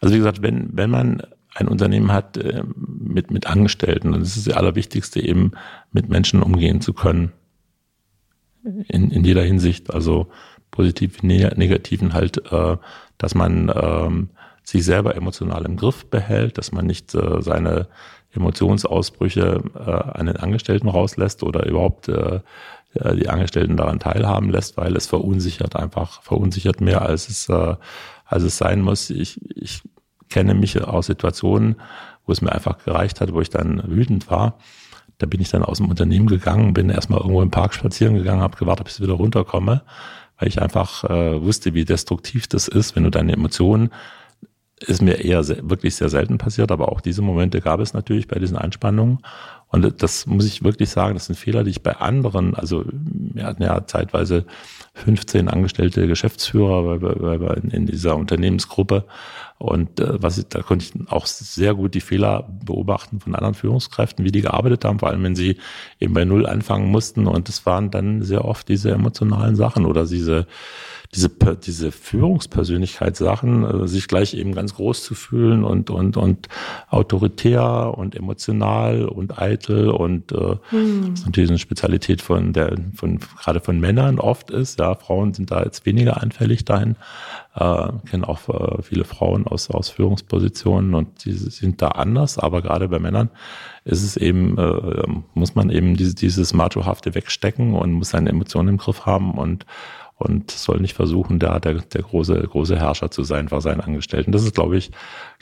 Also wie gesagt, wenn, wenn man ein Unternehmen hat äh, mit, mit Angestellten, dann ist es das Allerwichtigste eben, mit Menschen umgehen zu können. in, in jeder Hinsicht, also positiv negativen halt, äh, dass man ähm, sich selber emotional im Griff behält, dass man nicht äh, seine Emotionsausbrüche äh, an den Angestellten rauslässt oder überhaupt äh, die Angestellten daran teilhaben lässt, weil es verunsichert einfach, verunsichert mehr, als es, äh, als es sein muss. Ich, ich kenne mich aus Situationen, wo es mir einfach gereicht hat, wo ich dann wütend war. Da bin ich dann aus dem Unternehmen gegangen, bin erstmal irgendwo im Park spazieren gegangen, habe gewartet, bis ich wieder runterkomme, weil ich einfach äh, wusste, wie destruktiv das ist, wenn du deine Emotionen ist mir eher wirklich sehr selten passiert, aber auch diese Momente gab es natürlich bei diesen Anspannungen. Und das muss ich wirklich sagen, das sind Fehler, die ich bei anderen, also wir hatten ja zeitweise 15 angestellte Geschäftsführer bei, in dieser Unternehmensgruppe. Und äh, was ich, da konnte ich auch sehr gut die Fehler beobachten von anderen Führungskräften, wie die gearbeitet haben, vor allem wenn sie eben bei Null anfangen mussten. Und es waren dann sehr oft diese emotionalen Sachen oder diese diese, diese Führungspersönlichkeitssachen, äh, sich gleich eben ganz groß zu fühlen und, und, und autoritär und emotional und eitel und äh, hm. das ist natürlich eine Spezialität von der, von, gerade von Männern oft ist. Ja, Frauen sind da jetzt weniger anfällig dahin. Äh, kennen auch äh, viele Frauen aus, aus Führungspositionen und die sind da anders, aber gerade bei Männern ist es eben, äh, muss man eben dieses, dieses Machohafte wegstecken und muss seine Emotionen im Griff haben und und soll nicht versuchen, da der, der große, große Herrscher zu sein vor seinen Angestellten. Das ist, glaube ich,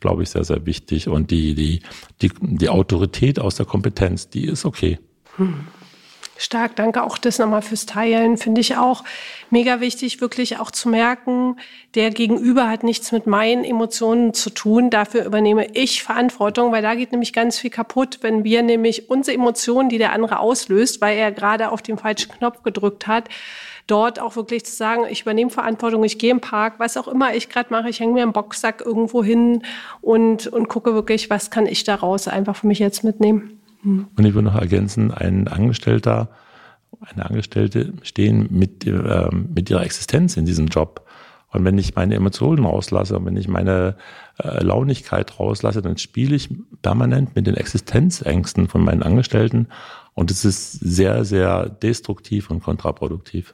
glaube ich, sehr, sehr wichtig. Und die, die, die, die Autorität aus der Kompetenz, die ist okay. Hm. Stark, danke auch das nochmal fürs Teilen. Finde ich auch mega wichtig, wirklich auch zu merken, der Gegenüber hat nichts mit meinen Emotionen zu tun. Dafür übernehme ich Verantwortung, weil da geht nämlich ganz viel kaputt, wenn wir nämlich unsere Emotionen, die der andere auslöst, weil er gerade auf den falschen Knopf gedrückt hat, dort auch wirklich zu sagen, ich übernehme Verantwortung, ich gehe im Park, was auch immer ich gerade mache, ich hänge mir einen Boxsack irgendwo hin und, und gucke wirklich, was kann ich daraus einfach für mich jetzt mitnehmen. Hm. Und ich würde noch ergänzen, ein Angestellter, eine Angestellte stehen mit, äh, mit ihrer Existenz in diesem Job. Und wenn ich meine Emotionen rauslasse und wenn ich meine äh, Launigkeit rauslasse, dann spiele ich permanent mit den Existenzängsten von meinen Angestellten. Und es ist sehr, sehr destruktiv und kontraproduktiv.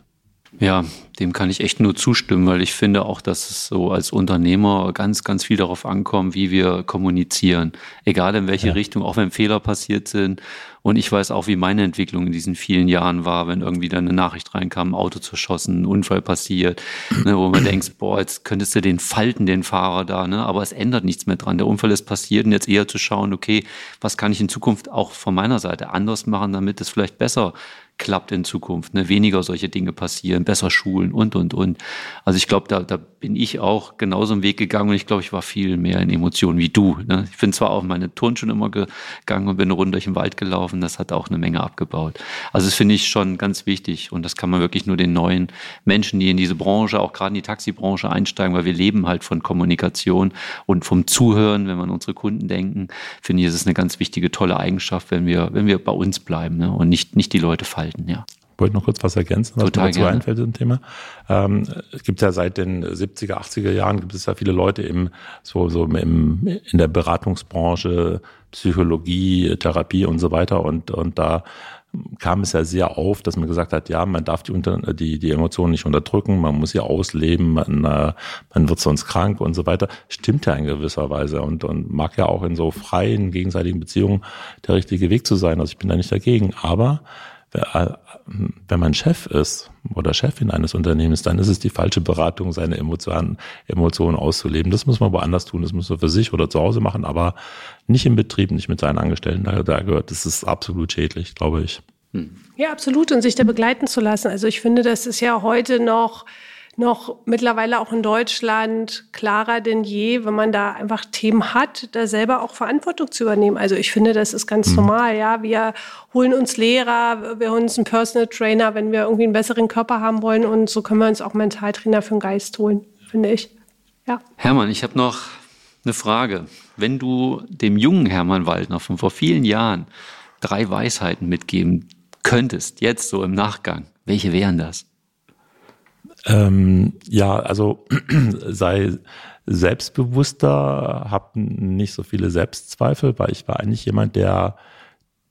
Ja, dem kann ich echt nur zustimmen, weil ich finde auch, dass es so als Unternehmer ganz, ganz viel darauf ankommt, wie wir kommunizieren. Egal in welche ja. Richtung, auch wenn Fehler passiert sind. Und ich weiß auch, wie meine Entwicklung in diesen vielen Jahren war, wenn irgendwie dann eine Nachricht reinkam, ein Auto zerschossen, ein Unfall passiert, ne, wo man denkt, boah, jetzt könntest du den falten, den Fahrer da, ne? aber es ändert nichts mehr dran. Der Unfall ist passiert und jetzt eher zu schauen, okay, was kann ich in Zukunft auch von meiner Seite anders machen, damit es vielleicht besser klappt in Zukunft, ne? weniger solche Dinge passieren, besser schulen und, und, und. Also ich glaube, da, da bin ich auch genauso im Weg gegangen und ich glaube, ich war viel mehr in Emotionen wie du. Ne? Ich bin zwar auf meine Turnschuhe immer gegangen und bin eine Runde durch den Wald gelaufen, das hat auch eine Menge abgebaut. Also das finde ich schon ganz wichtig und das kann man wirklich nur den neuen Menschen, die in diese Branche, auch gerade in die Taxibranche einsteigen, weil wir leben halt von Kommunikation und vom Zuhören, wenn man unsere Kunden denken, finde ich, ist es eine ganz wichtige, tolle Eigenschaft, wenn wir, wenn wir bei uns bleiben ne? und nicht, nicht die Leute fallen halten, ja. Ich wollte noch kurz was ergänzen, was Total mir dazu einfällt im Thema. Ähm, es gibt ja seit den 70er, 80er Jahren gibt es ja viele Leute im, so, so im, in der Beratungsbranche, Psychologie, Therapie und so weiter. Und, und da kam es ja sehr auf, dass man gesagt hat, ja, man darf die, unter, die, die Emotionen nicht unterdrücken, man muss sie ausleben, man, äh, man wird sonst krank und so weiter. Stimmt ja in gewisser Weise und, und mag ja auch in so freien, gegenseitigen Beziehungen der richtige Weg zu sein. Also ich bin da nicht dagegen. Aber wenn man Chef ist oder Chefin eines Unternehmens, dann ist es die falsche Beratung, seine Emotionen, Emotionen auszuleben. Das muss man woanders tun. Das muss man für sich oder zu Hause machen, aber nicht im Betrieb, nicht mit seinen Angestellten. Da, da gehört, das ist absolut schädlich, glaube ich. Ja, absolut. Und sich da begleiten zu lassen. Also ich finde, das ist ja heute noch noch mittlerweile auch in Deutschland klarer denn je, wenn man da einfach Themen hat, da selber auch Verantwortung zu übernehmen. Also ich finde, das ist ganz mhm. normal. Ja, wir holen uns Lehrer, wir holen uns einen Personal Trainer, wenn wir irgendwie einen besseren Körper haben wollen und so können wir uns auch Mentaltrainer für den Geist holen, finde ich. Ja. Hermann, ich habe noch eine Frage. Wenn du dem jungen Hermann Waldner von vor vielen Jahren drei Weisheiten mitgeben könntest, jetzt so im Nachgang, welche wären das? Ähm, ja, also sei selbstbewusster, hab nicht so viele Selbstzweifel, weil ich war eigentlich jemand, der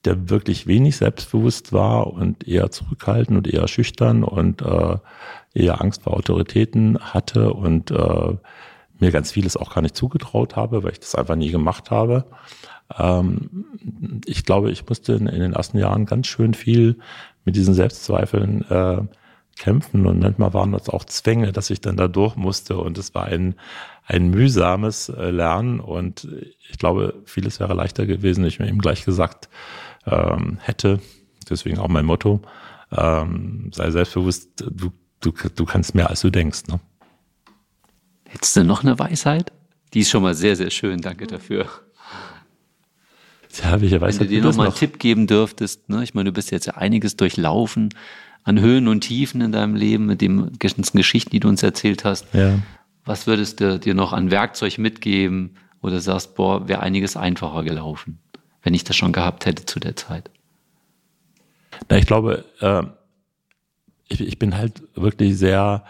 der wirklich wenig selbstbewusst war und eher zurückhaltend und eher schüchtern und äh, eher Angst vor Autoritäten hatte und äh, mir ganz vieles auch gar nicht zugetraut habe, weil ich das einfach nie gemacht habe. Ähm, ich glaube, ich musste in, in, den ersten Jahren ganz schön viel mit diesen Selbstzweifeln äh, kämpfen und manchmal waren das auch Zwänge, dass ich dann da durch musste und es war ein, ein mühsames äh, Lernen und ich glaube, vieles wäre leichter gewesen, ich mir eben gleich gesagt ähm, hätte, deswegen auch mein Motto, ähm, sei selbstbewusst, du, du, du kannst mehr als du denkst. Ne? Hättest du noch eine Weisheit? Die ist schon mal sehr, sehr schön, danke dafür. Ja, welche Weisheit Wenn du dir noch mal einen Tipp geben dürftest, ne? ich meine, du bist jetzt ja einiges durchlaufen an Höhen und Tiefen in deinem Leben mit den ganzen Geschichten, die du uns erzählt hast. Ja. Was würdest du dir noch an Werkzeug mitgeben, oder sagst, boah, wäre einiges einfacher gelaufen, wenn ich das schon gehabt hätte zu der Zeit? Na, ich glaube, äh, ich, ich bin halt wirklich sehr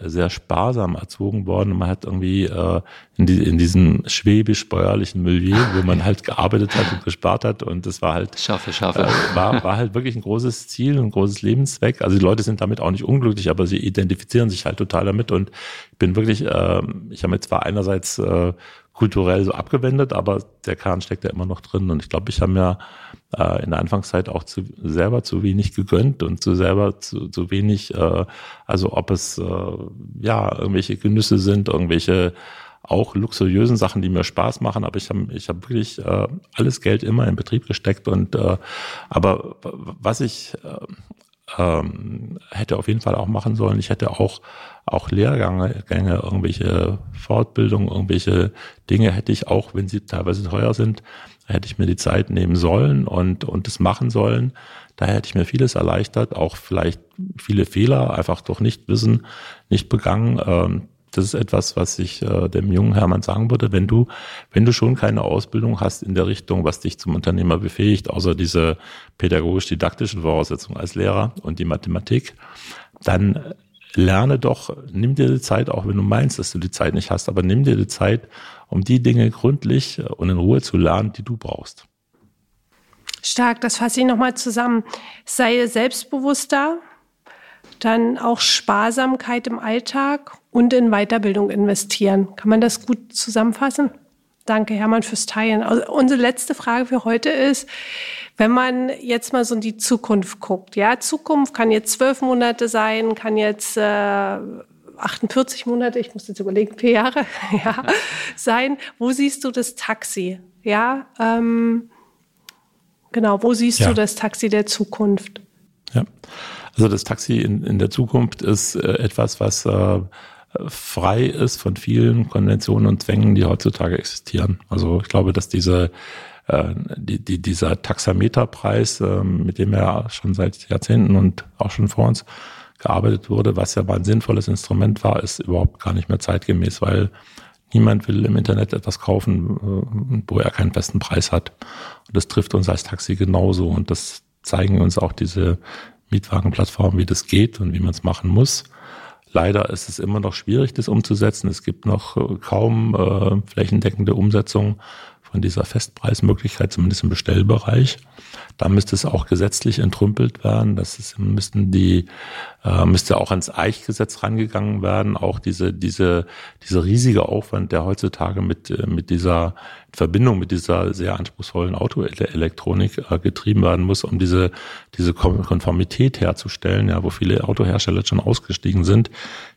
sehr sparsam erzogen worden. Und man hat irgendwie äh, in, die, in diesem schwäbisch-bäuerlichen Milieu, wo man halt gearbeitet hat und gespart hat. Und das war halt schaffe, schaffe. Äh, war, war halt wirklich ein großes Ziel, ein großes Lebenszweck. Also die Leute sind damit auch nicht unglücklich, aber sie identifizieren sich halt total damit. Und ich bin wirklich, äh, ich habe mir zwar einerseits äh, kulturell so abgewendet, aber der Kern steckt ja immer noch drin. Und ich glaube, ich habe mir äh, in der Anfangszeit auch zu, selber zu wenig gegönnt und zu selber zu, zu wenig, äh, also ob es äh, ja irgendwelche Genüsse sind, irgendwelche auch luxuriösen Sachen, die mir Spaß machen, aber ich habe ich hab wirklich äh, alles Geld immer in Betrieb gesteckt und äh, aber was ich äh, ähm, hätte auf jeden Fall auch machen sollen. Ich hätte auch auch Lehrgänge, Gänge, irgendwelche Fortbildungen, irgendwelche Dinge hätte ich auch, wenn sie teilweise teuer sind, hätte ich mir die Zeit nehmen sollen und und das machen sollen. Da hätte ich mir vieles erleichtert, auch vielleicht viele Fehler einfach durch Nichtwissen nicht begangen. Ähm, das ist etwas, was ich äh, dem jungen Hermann sagen würde, wenn du, wenn du schon keine Ausbildung hast in der Richtung, was dich zum Unternehmer befähigt, außer diese pädagogisch-didaktischen Voraussetzungen als Lehrer und die Mathematik, dann lerne doch, nimm dir die Zeit, auch wenn du meinst, dass du die Zeit nicht hast, aber nimm dir die Zeit, um die Dinge gründlich und in Ruhe zu lernen, die du brauchst. Stark, das fasse ich nochmal zusammen. Sei selbstbewusster, dann auch Sparsamkeit im Alltag und in Weiterbildung investieren. Kann man das gut zusammenfassen? Danke, Hermann, fürs Teilen. Also unsere letzte Frage für heute ist, wenn man jetzt mal so in die Zukunft guckt, ja, Zukunft kann jetzt zwölf Monate sein, kann jetzt äh, 48 Monate, ich muss jetzt überlegen, vier Jahre, ja, sein. Wo siehst du das Taxi? Ja, ähm, genau, wo siehst ja. du das Taxi der Zukunft? Ja, also das Taxi in, in der Zukunft ist äh, etwas, was äh, frei ist von vielen Konventionen und Zwängen, die heutzutage existieren. Also ich glaube, dass diese äh, die, die, dieser Taxameterpreis, äh, mit dem er schon seit Jahrzehnten und auch schon vor uns gearbeitet wurde, was ja mal ein sinnvolles Instrument war, ist überhaupt gar nicht mehr zeitgemäß, weil niemand will im Internet etwas kaufen, äh, wo er keinen festen Preis hat. Und das trifft uns als Taxi genauso. Und das zeigen uns auch diese Mietwagenplattformen, wie das geht und wie man es machen muss. Leider ist es immer noch schwierig, das umzusetzen. Es gibt noch äh, kaum äh, flächendeckende Umsetzung von dieser Festpreismöglichkeit, zumindest im Bestellbereich. Da müsste es auch gesetzlich entrümpelt werden. Das ist, müssten die, äh, müsste auch ans Eichgesetz rangegangen werden. Auch diese, diese, dieser riesige Aufwand, der heutzutage mit, äh, mit dieser Verbindung mit dieser sehr anspruchsvollen Autoelektronik äh, getrieben werden muss, um diese, diese Konformität herzustellen, ja, wo viele Autohersteller schon ausgestiegen sind.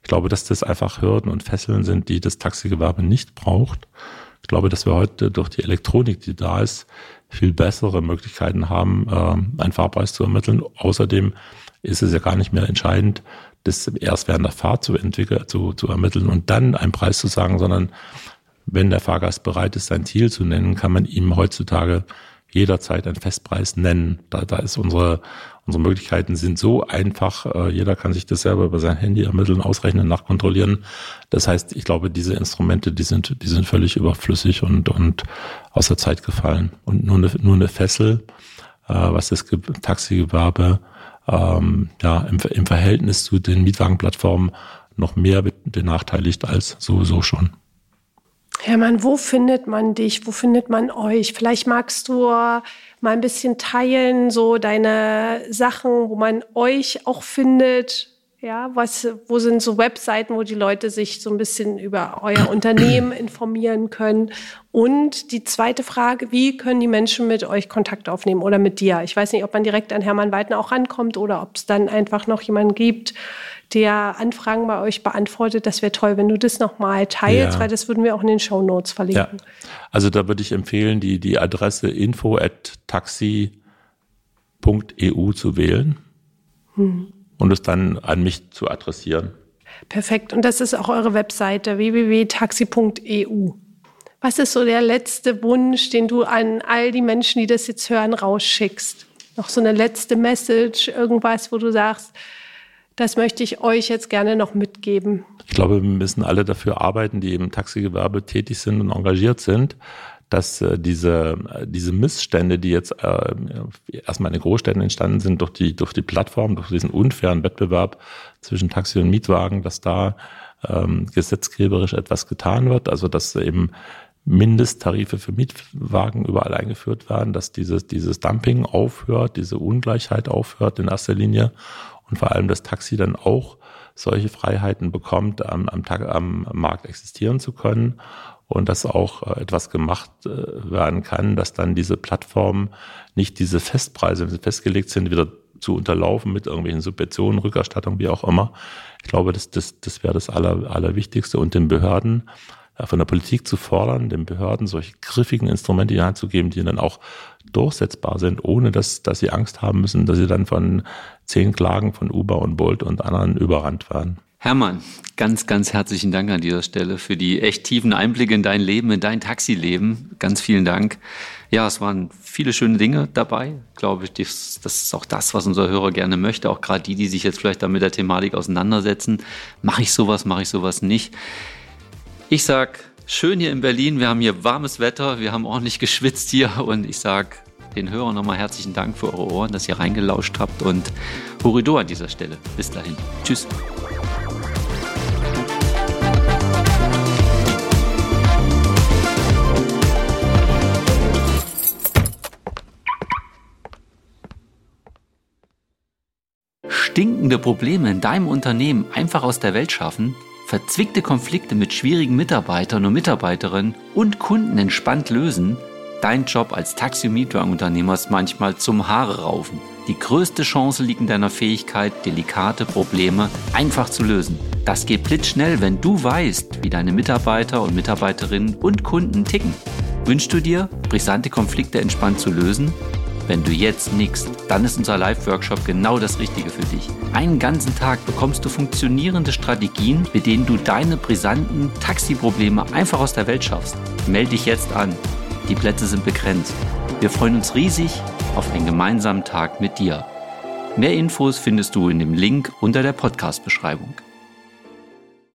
Ich glaube, dass das einfach Hürden und Fesseln sind, die das Taxigewerbe nicht braucht. Ich glaube, dass wir heute durch die Elektronik, die da ist, viel bessere Möglichkeiten haben, äh, einen Fahrpreis zu ermitteln. Außerdem ist es ja gar nicht mehr entscheidend, das erst während der Fahrt zu entwickeln, zu, zu ermitteln und dann einen Preis zu sagen, sondern wenn der Fahrgast bereit ist, sein Ziel zu nennen, kann man ihm heutzutage jederzeit einen Festpreis nennen. Da, da ist unsere, unsere Möglichkeiten sind so einfach. Äh, jeder kann sich das selber über sein Handy ermitteln, ausrechnen, nachkontrollieren. Das heißt, ich glaube, diese Instrumente, die sind, die sind völlig überflüssig und, und aus der Zeit gefallen. Und nur eine, nur eine Fessel, äh, was das Taxigewerbe ähm, ja, im, im Verhältnis zu den Mietwagenplattformen noch mehr benachteiligt als sowieso schon. Hermann, wo findet man dich? Wo findet man euch? Vielleicht magst du mal ein bisschen teilen, so deine Sachen, wo man euch auch findet. Ja, was, wo sind so Webseiten, wo die Leute sich so ein bisschen über euer Unternehmen informieren können? Und die zweite Frage, wie können die Menschen mit euch Kontakt aufnehmen oder mit dir? Ich weiß nicht, ob man direkt an Hermann Weidner auch rankommt oder ob es dann einfach noch jemanden gibt, der Anfragen bei euch beantwortet. Das wäre toll, wenn du das nochmal teilst, ja. weil das würden wir auch in den Show Notes verlinken. Ja. Also da würde ich empfehlen, die, die Adresse info at taxi.eu zu wählen. Hm und es dann an mich zu adressieren. Perfekt. Und das ist auch eure Webseite www.taxi.eu. Was ist so der letzte Wunsch, den du an all die Menschen, die das jetzt hören, rausschickst? Noch so eine letzte Message, irgendwas, wo du sagst, das möchte ich euch jetzt gerne noch mitgeben. Ich glaube, wir müssen alle dafür arbeiten, die im Taxigewerbe tätig sind und engagiert sind, dass äh, diese, äh, diese Missstände, die jetzt äh, erstmal in den Großstädten entstanden sind durch die, durch die Plattform, durch diesen unfairen Wettbewerb zwischen Taxi und Mietwagen, dass da ähm, gesetzgeberisch etwas getan wird, also dass eben Mindesttarife für Mietwagen überall eingeführt werden, dass dieses, dieses Dumping aufhört, diese Ungleichheit aufhört in erster Linie und vor allem das Taxi dann auch solche Freiheiten bekommt, am, am, am Markt existieren zu können und dass auch äh, etwas gemacht äh, werden kann, dass dann diese Plattformen nicht diese Festpreise, wenn sie festgelegt sind, wieder zu unterlaufen mit irgendwelchen Subventionen, Rückerstattung, wie auch immer. Ich glaube, das, das, das wäre das Aller, Allerwichtigste und den Behörden äh, von der Politik zu fordern, den Behörden solche griffigen Instrumente in die Hand zu geben, die dann auch durchsetzbar sind, ohne dass, dass sie Angst haben müssen, dass sie dann von zehn Klagen von Uber und Bolt und anderen überrannt werden. Hermann, ganz, ganz herzlichen Dank an dieser Stelle für die echt tiefen Einblicke in dein Leben, in dein Taxileben. Ganz vielen Dank. Ja, es waren viele schöne Dinge dabei. Glaube ich, das, das ist auch das, was unser Hörer gerne möchte. Auch gerade die, die sich jetzt vielleicht da mit der Thematik auseinandersetzen. Mache ich sowas, mache ich sowas nicht? Ich sag, schön hier in Berlin. Wir haben hier warmes Wetter. Wir haben ordentlich geschwitzt hier. Und ich sag den Hörern nochmal herzlichen Dank für eure Ohren, dass ihr reingelauscht habt. Und Horido an dieser Stelle. Bis dahin. Tschüss. Stinkende Probleme in deinem Unternehmen einfach aus der Welt schaffen, verzwickte Konflikte mit schwierigen Mitarbeitern und Mitarbeiterinnen und Kunden entspannt lösen, dein Job als Taxi- und Mietwagenunternehmer ist manchmal zum Haare raufen. Die größte Chance liegt in deiner Fähigkeit, delikate Probleme einfach zu lösen. Das geht blitzschnell, wenn du weißt, wie deine Mitarbeiter und Mitarbeiterinnen und Kunden ticken. Wünschst du dir, brisante Konflikte entspannt zu lösen? Wenn du jetzt nickst, dann ist unser Live-Workshop genau das Richtige für dich. Einen ganzen Tag bekommst du funktionierende Strategien, mit denen du deine brisanten Taxiprobleme einfach aus der Welt schaffst. Melde dich jetzt an. Die Plätze sind begrenzt. Wir freuen uns riesig auf einen gemeinsamen Tag mit dir. Mehr Infos findest du in dem Link unter der Podcast-Beschreibung.